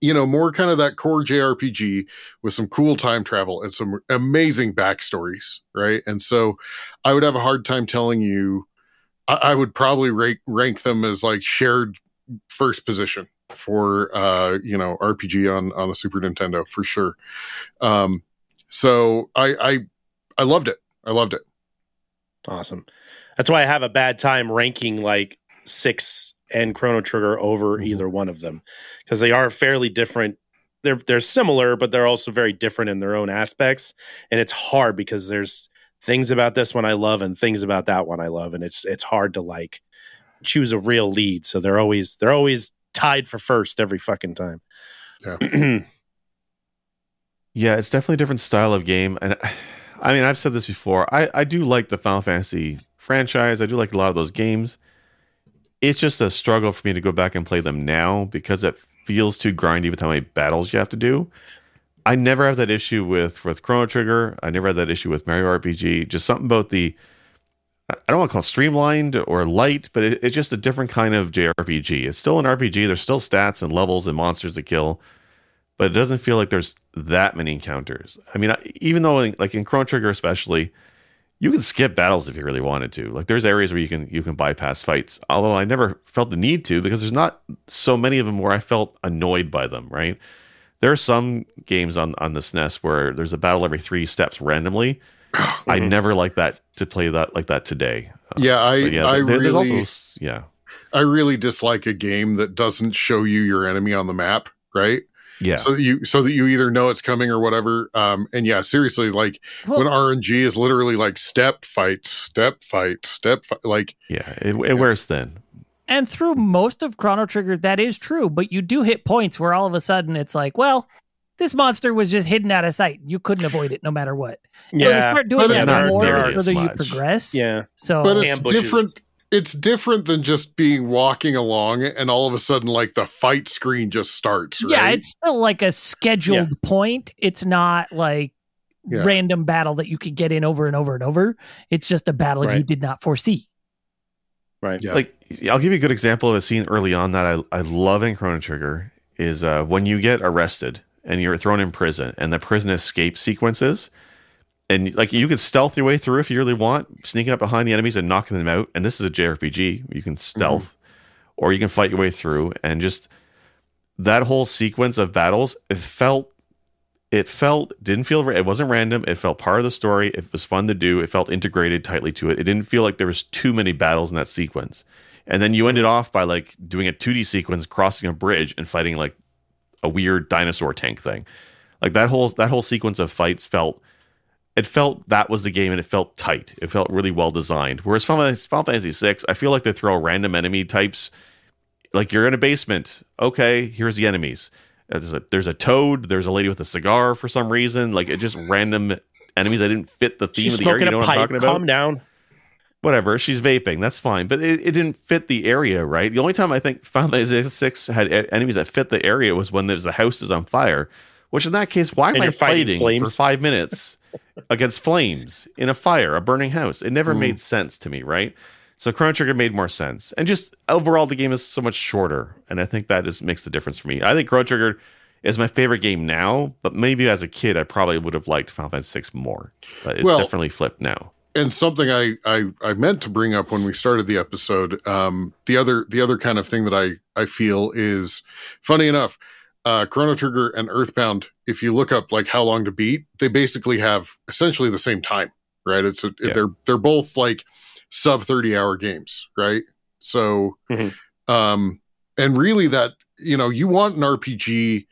you know, more kind of that core JRPG with some cool time travel and some amazing backstories, right? And so I would have a hard time telling you. I, I would probably rank rank them as like shared first position for uh you know RPG on on the Super Nintendo for sure. Um, so I I I loved it. I loved it. Awesome. That's why I have a bad time ranking like six and Chrono Trigger over Mhm. either one of them because they are fairly different. They're they're similar, but they're also very different in their own aspects, and it's hard because there's things about this one I love and things about that one I love, and it's it's hard to like choose a real lead. So they're always they're always tied for first every fucking time. Yeah. <clears throat> Yeah, it's definitely a different style of game. And I mean, I've said this before. I, I do like the Final Fantasy franchise. I do like a lot of those games. It's just a struggle for me to go back and play them now because it feels too grindy with how many battles you have to do. I never have that issue with with Chrono Trigger. I never had that issue with Mario RPG. Just something about the I don't want to call it streamlined or light, but it, it's just a different kind of JRPG. It's still an RPG. There's still stats and levels and monsters to kill, but it doesn't feel like there's that many encounters. I mean, even though like in Chrono Trigger especially, you can skip battles if you really wanted to. Like there's areas where you can you can bypass fights. Although I never felt the need to because there's not so many of them where I felt annoyed by them. Right? There are some games on on the SNES where there's a battle every three steps randomly. <gasps> Mm-hmm. I never like that to play that like that today. Yeah, I yeah, I there, really also, yeah. I really dislike a game that doesn't show you your enemy on the map, right? Yeah. So you so that you either know it's coming or whatever. Um and yeah, seriously, like well, when RNG is literally like step fight, step fight, step fight, like Yeah, it, it wears thin. And through most of Chrono Trigger, that is true, but you do hit points where all of a sudden it's like, well, this monster was just hidden out of sight. You couldn't avoid it no matter what. Yeah, but you start doing that more the further you progress. Yeah, so but it's ambushes. different it's different than just being walking along and all of a sudden like the fight screen just starts right? yeah it's still like a scheduled yeah. point it's not like yeah. random battle that you could get in over and over and over it's just a battle right. you did not foresee right yeah. like i'll give you a good example of a scene early on that i, I love in chrono trigger is uh, when you get arrested and you're thrown in prison and the prison escape sequences and like you can stealth your way through if you really want, sneaking up behind the enemies and knocking them out. And this is a JRPG; you can stealth, mm-hmm. or you can fight your way through. And just that whole sequence of battles, it felt, it felt, didn't feel, it wasn't random. It felt part of the story. It was fun to do. It felt integrated tightly to it. It didn't feel like there was too many battles in that sequence. And then you ended off by like doing a 2D sequence, crossing a bridge and fighting like a weird dinosaur tank thing. Like that whole that whole sequence of fights felt it felt that was the game and it felt tight. It felt really well designed. Whereas Final Fantasy VI, I feel like they throw random enemy types. Like you're in a basement. Okay, here's the enemies. There's a, there's a toad. There's a lady with a cigar for some reason. Like it just random enemies that didn't fit the theme She's of the area. You know what I'm talking about? Calm down. Whatever. She's vaping. That's fine. But it, it didn't fit the area, right? The only time I think Final Fantasy VI had enemies that fit the area was when there's the house is on fire. Which in that case, why am I fighting, fighting for five minutes? <laughs> against flames in a fire, a burning house. It never mm. made sense to me, right? So Chrono Trigger made more sense. And just overall, the game is so much shorter. And I think that is makes the difference for me. I think Chrono Trigger is my favorite game now, but maybe as a kid, I probably would have liked Final Fantasy VI more. But it's well, definitely flipped now. And something I, I I meant to bring up when we started the episode, um, the other the other kind of thing that I I feel is funny enough uh, Chrono Trigger and Earthbound, if you look up like how long to beat, they basically have essentially the same time, right? It's a, yeah. they're they're both like sub thirty hour games, right? So, mm-hmm. um, and really that you know you want an RPG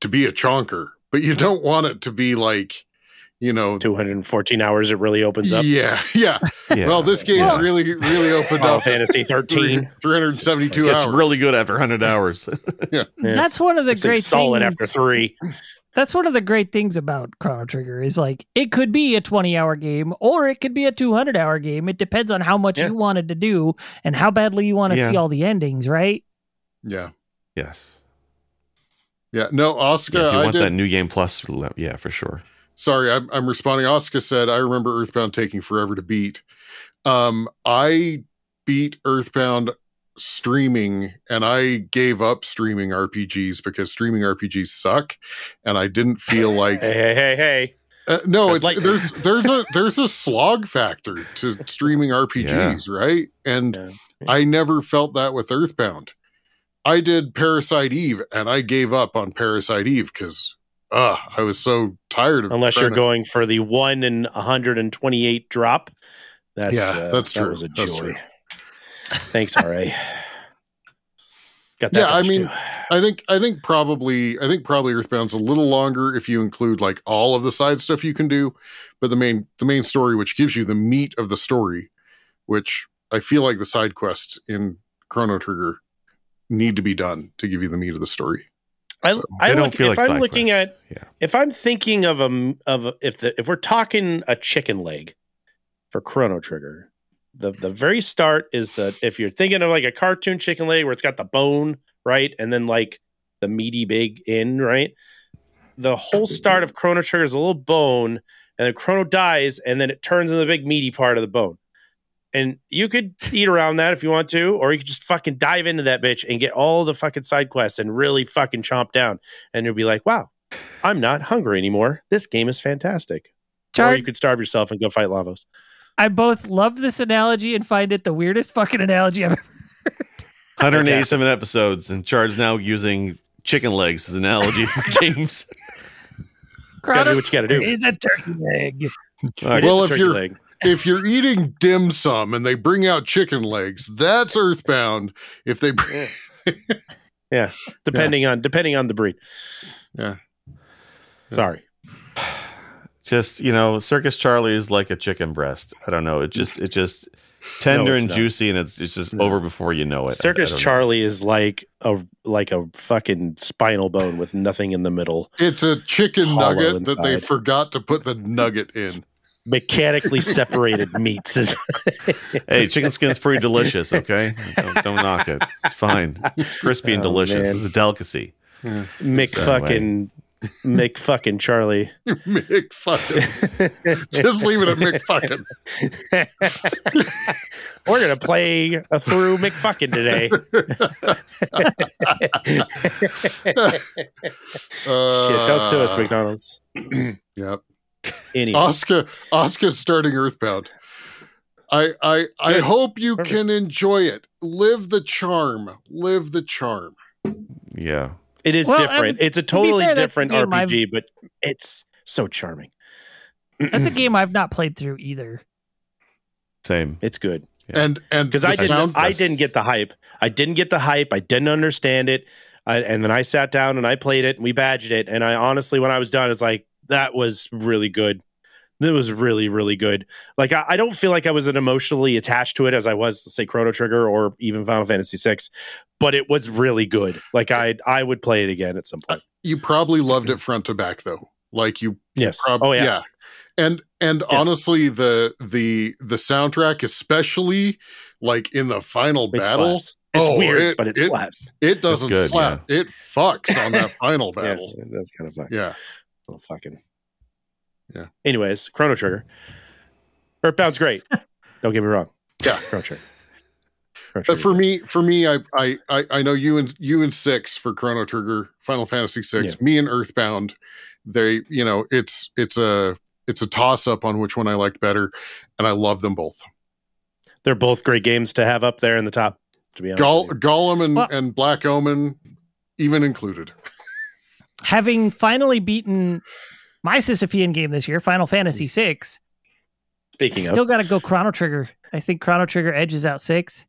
to be a chonker, but you don't want it to be like you know 214 hours it really opens up yeah <laughs> yeah, yeah. well this game yeah. really really opened up Final fantasy 13 <laughs> 372 it's really good after 100 hours yeah. <laughs> yeah. that's one of the it's great solid things. after three that's one of the great things about chrono trigger is like it could be a 20 hour game or it could be a 200 hour game. It depends on how much you wanted to do and how badly you want to see all the endings right? Yeah. Yes. Yeah no oscar if you I want did, that new game plus yeah for sure. Sorry, I'm, I'm responding. Oscar said, I remember Earthbound taking forever to beat. Um, I beat Earthbound streaming and I gave up streaming RPGs because streaming RPGs suck. And I didn't feel <laughs> like. hey, hey, hey, hey. Uh, no, it's like- there's there's a there's a slog factor to streaming RPGs, yeah. right? And yeah. I never felt that with Earthbound. I did Parasite Eve and I gave up on Parasite Eve because uh, I was so tired of. Unless you're to... going for the one in 128 drop. That's, yeah, uh, that's true. That was a that's. True. Thanks, RA. <laughs> Got that yeah, I mean, too. I think I think probably I think probably Earthbound's a little longer if you include like all of the side stuff you can do, but the main the main story, which gives you the meat of the story, which I feel like the side quests in Chrono Trigger need to be done to give you the meat of the story. I, so I don't look, feel if like I'm looking at yeah. if I'm thinking of a of a, if the if we're talking a chicken leg for Chrono Trigger, the the very start is the if you're thinking of like a cartoon chicken leg where it's got the bone right? And then like the meaty big inn, right? The whole start of Chrono Trigger is a little bone, and then Chrono dies, and then it turns into the big meaty part of the bone. And you could eat around that if you want to, or you could just fucking dive into that bitch and get all the fucking side quests and really fucking chomp down. And you'll be like, wow, I'm not hungry anymore. This game is fantastic. or you could starve yourself and go fight lavos. I both love this analogy and find it the weirdest fucking analogy I've ever. <laughs> heard. 187 episodes, and Chard's now using chicken legs as an analogy for <laughs> games. Gotta do what you gotta do. Is a turkey leg. All right, Well, It is a if you're- leg. if you're eating dim sum and they bring out chicken legs, that's Earthbound. If they bring, <laughs> depending on depending on the breed. Yeah. Sorry. Just you know, Circus Charlie is like a chicken breast. I don't know. It just it just <laughs> tender it's and not. juicy, and it's it's just No. over before you know it. I- I Circus know. Charlie is like a like a fucking spinal bone with nothing in the middle, it's a chicken Hollow nugget that they forgot to put the nugget in. mechanically <laughs> separated meats. Is <laughs> Hey, chicken skin's pretty delicious. Okay, don't, don't knock it. It's fine. It's crispy and Oh, delicious. man. It's a delicacy. Mick So, fucking Mick fucking Charlie. <laughs> Mick fucking. Just leave it at Mick fucking. <laughs> We're gonna play a through McFucking today. <laughs> Shit, don't sue us, Uh, McDonald's. <clears throat> Yep. Any Oscar Oscar's starting Earthbound. I I I Good. hope you Perfect. can enjoy it. Live the charm. Live the charm. Yeah. It is Well, different. um, it's a be totally fair, that's a different I've- RPG, but it's so charming. That's a <clears throat> game I've not played through either. Same. it's good. Yeah. And and because I didn't sound- I didn't get the hype. I didn't get the hype. I didn't understand it. I, and then I sat down and I played it and we badged it. And I honestly, when I was done, it's like that was really good. It was really really good. Like I, I don't feel like I was an emotionally attached to it as I was, say, Chrono Trigger or even Final Fantasy VI, but it was really good. Like I I would play it again at some uh, point. you probably loved it front to back though. Like you Yes. prob- oh yeah. And and Yeah. honestly the the the soundtrack especially like in the final It battle slaps. It's Oh, weird, it- but it, it- slaps. it doesn't good, slap. It fucks on that <laughs> final Yeah, battle. that's kind of fun. Yeah. Oh, fucking. Yeah. Anyways, Chrono Trigger. Earthbound's great. <laughs> Don't get me wrong. Yeah. Chrono Trigger. Chrono But for me, for me, I, I, I, I know you and you and six for Chrono Trigger, Final Fantasy six. Me and Earthbound, they, you know, it's it's a it's a toss up on which one I liked better, and I love them both. they're both great games to have up there in the top. To be honest, Gol- Golem and, Well- and Black Omen, even included. Having finally beaten my Sisyphean game this year, Final Fantasy VI, I speaking still of, got to go Chrono Trigger. I think Chrono Trigger edges out six,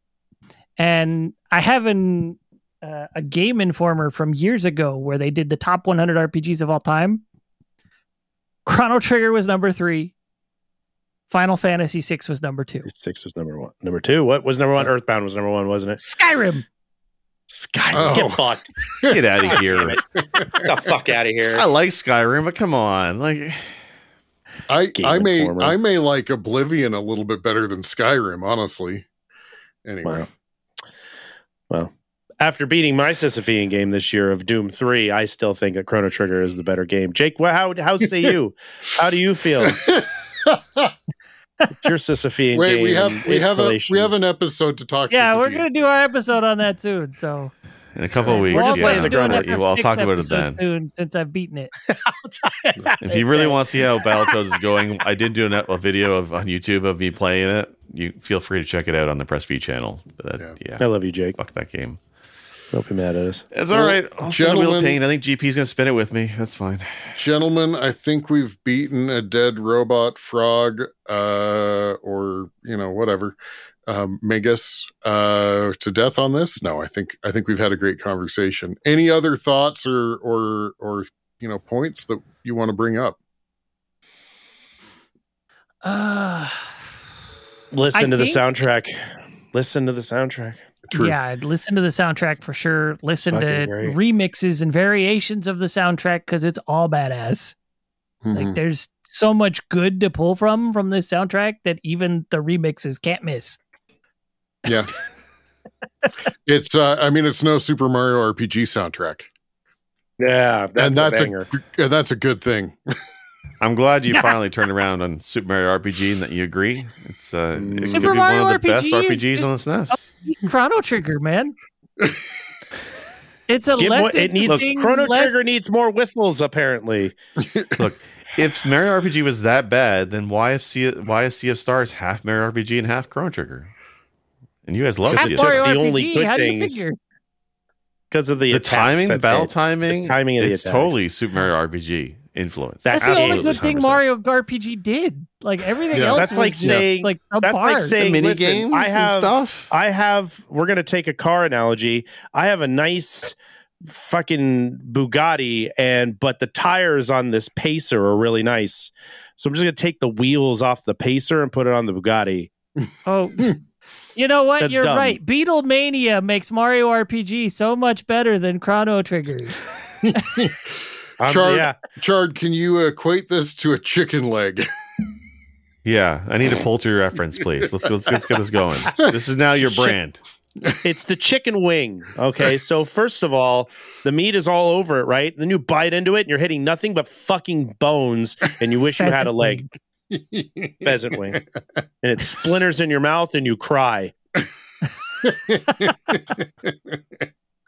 and I have an uh, a Game Informer from years ago where they did the top 100 RPGs of all time. Chrono Trigger was number three. Final Fantasy VI was number two. six was number one. Number two, what was number one? Earthbound was number one, wasn't it? Skyrim. Sky, Oh. get fucked. <laughs> Get out of here. Get the fuck out of here. I like Skyrim, but come on, like I Game I may Informer. I may like Oblivion a little bit better than Skyrim, honestly. Anyway, Wow. Well, after beating my Sisyphean game this year of Doom 3, I still think that Chrono Trigger is the better game. Jake, how, how say you? <laughs> how do you feel? <laughs> It's your Sisyphean wait, game. we have we have a we have an episode to talk. Yeah, we're gonna do our episode on that soon. So in a couple of We're just yeah. laying the groundwork. Yeah, well, I'll talk about it then. soon since I've beaten it. <laughs> If you really want to see how Battletoads is going, I did do a, a video of on YouTube of me playing it. You feel free to check it out on the Press B channel. But that, yeah. I love you, Jake. fuck that game. Don't be mad at us. It's Well, all right. I'll spin the wheel of pain. I think GP's gonna spin it with me. That's fine. Gentlemen, I think we've beaten a dead robot frog, uh, or you know, whatever, um, Magus, uh, to death on this. No, I think I think we've had a great conversation. Any other thoughts or or or you know points that you want to bring up? Uh, Listen I to the soundtrack. Listen to the soundtrack. True. Yeah, I'd listen to the soundtrack for sure. Listen Fucking to great. remixes and variations of the soundtrack because it's all badass. Like Mhm. there's so much good to pull from from this soundtrack that even the remixes can't miss. Yeah. <laughs> It's uh I mean it's no Super Mario RPG soundtrack. Yeah, that's and that's a a, and that's a good thing. <laughs> I'm glad you <laughs> finally turned around on Super Mario RPG and that you agree. It's uh, it could Super be Mario one of the best RPG is RPGs on this NES. Chrono Trigger, man. It's a Get less more- it needs interesting, Chrono less- Trigger needs more whistles. Apparently, <laughs> Look, if Mario RPG was that bad, then why if sea, why is Sea of Stars half Mario RPG and half Chrono Trigger? And you guys love Half Mario the RPG. only good How do you things. figure? because of the, The attacks, timing, the battle it. timing, The timing of it's attacks. totally Super Mario RPG influence. That- That's the only good thing 100%. Mario RPG did. Like everything Yeah. else, That's was like saying- like a that's like saying- the mini listen, games I have- and stuff. I have. We're gonna take a car analogy. I have a nice fucking Bugatti, and but the tires on this Pacer are really nice. So I'm just gonna take the wheels off the Pacer and put it on the Bugatti. Oh, you know what? That's You're dumb. right. Beatlemania makes Mario RPG so much better than Chrono Trigger. <laughs> <laughs> Um, Char- yeah, Chard, can you equate this to a chicken leg? <laughs> Yeah, I need a poultry reference, please. Let's let's, let's get this going. This is now your brand. it's the chicken wing. Okay, so first of all, the meat is all over it, right? Then you bite into it, and you're hitting nothing but fucking bones, and you wish you had a leg. Pheasant wing, and it splinters in your mouth, and you cry. <laughs>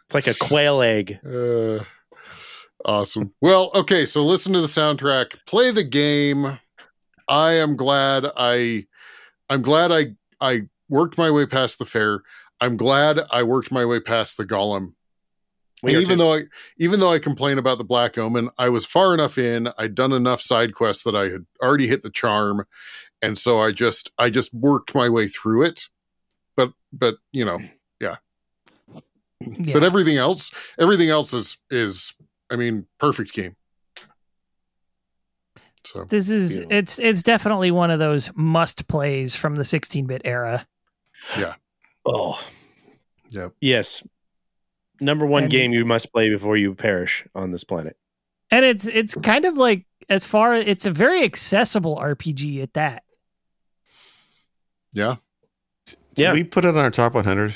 It's like a quail egg. Uh, awesome. Well, okay, so listen to the soundtrack, play the game. I am glad I I'm glad I I worked my way past the fair. I'm glad I worked my way past the golem. We and even too. though I even though I complain about the black omen, I was far enough in. I'd done enough side quests that I had already hit the charm, and so I just I just worked my way through it. But but you know, Yeah. but everything else everything else is is I mean perfect game. So this is Yeah. it's it's definitely one of those must plays from the 16-bit era. Yeah. Oh, Yep. yes, number one And- game you must play before you perish on this planet. And it's it's kind of like as far it's a very accessible RPG at that. yeah. Did Yeah. we put it on our top 100?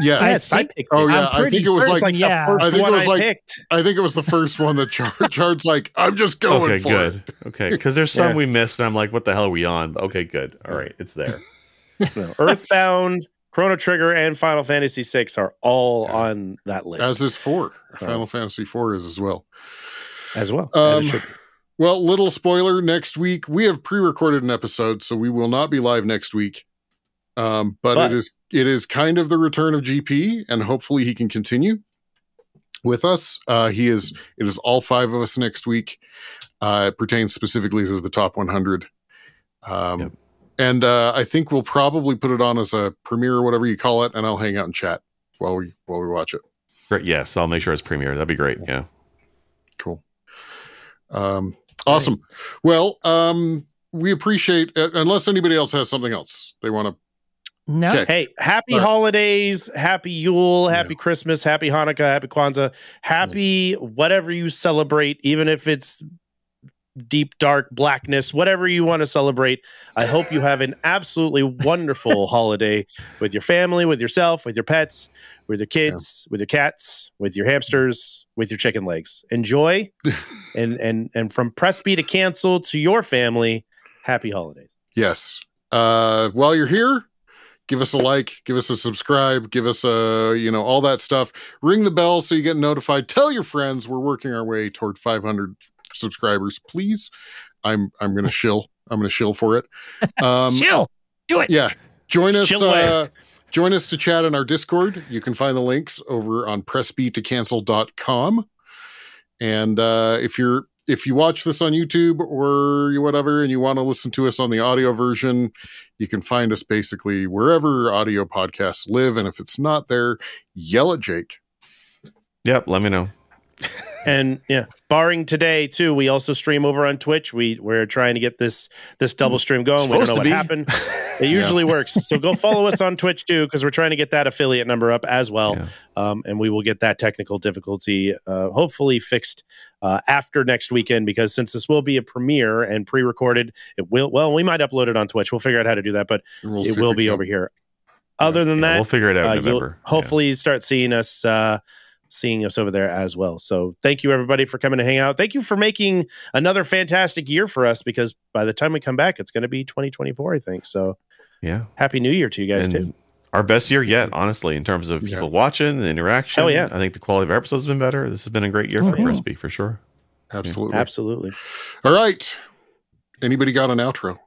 Yes. Yes, I think- picked Oh it. yeah, I'm I pretty think it was sure like, like yeah. the first I think it one was I like- picked. I think it was the first one that Char- <laughs> Chard's like, I'm just going okay, for good. it. Okay, because there's some Yeah. we missed, and I'm like, what the hell are we on? Okay, good. All right, it's there. <laughs> No, Earthbound, Chrono Trigger, and Final Fantasy VI are all Yeah. on that list As is four. Oh. Final Fantasy four is as well. as well. Um, as it should be. Well, little spoiler next week. We have pre-recorded an episode, so we will not be live next week. Um, but, But- it is it is kind of the return of GP, and hopefully he can continue with us. Uh, he is it is all five of us next week. Uh, it pertains specifically to the top 100. Um, Yep. And uh, I think we'll probably put it on as a premiere or whatever you call it, and I'll hang out and chat while we while we watch it. Great. Yes, I'll make sure it's premiere. That'd be great. Yeah. Cool. Um, awesome. Well, um, we appreciate uh, unless anybody else has something else they want to. No. Okay. Hey, happy All right. holidays, happy Yule, happy Yeah. Christmas, happy Hanukkah, happy Kwanzaa, happy whatever you celebrate, even if it's deep dark blackness, whatever you want to celebrate. I hope you have an absolutely <laughs> wonderful holiday with your family, with yourself, with your pets, with your kids, with your cats, with your hamsters, with your chicken legs. Enjoy, <laughs> and and and from press B to cancel to your family, happy holidays. Yes. Uh, while you're here, give us a like, give us a subscribe, give us a you know all that stuff. Ring the bell so you get notified. Tell your friends we're working our way toward 500 subscribers. Please, I'm I'm gonna shill. I'm gonna shill for it. <laughs> Um, Chill. Do it. yeah join us uh, join us to chat in our discord you can find the links over on pressbtocancel.com and uh, if you're if you watch this on youtube or whatever and you want to listen to us on the audio version you can find us basically wherever audio podcasts live and if it's not there yell at jake Yep. Let me know. And yeah barring today too we also stream over on twitch. We we're trying to get this this double stream going. We don't know what be. happened. <laughs> It usually works. So go follow us on twitch too because we're trying to get that affiliate number up as well. Yeah. um, and we will get that technical difficulty uh, hopefully fixed uh, after next weekend because since this will be a premiere and pre-recorded it will well we might upload it on twitch. We'll figure out how to do that but it will be over here. Other than Yeah, that, we'll figure it out uh, you'll Yeah. hopefully start seeing us uh seeing us over there as well so thank you everybody for coming to hang out thank you for making another fantastic year for us because by the time we come back it's going to be 2024 i think so yeah. happy new year to you guys And too Our best year yet, honestly, in terms of Yeah. people watching, the interaction. Hell yeah. I think the quality of our episodes has been better. This has been a great year Oh, for yeah. Crispy for sure. Absolutely. absolutely All right. Anybody got an outro?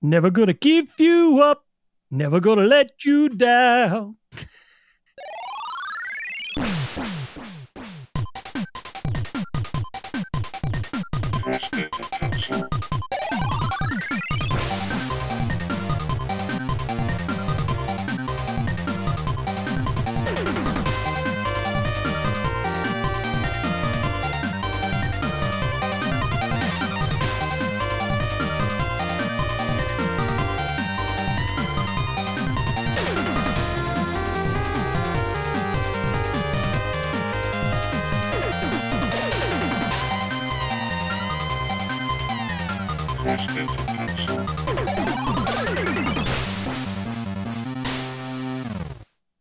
Never gonna give you up. Never gonna let you down. <laughs>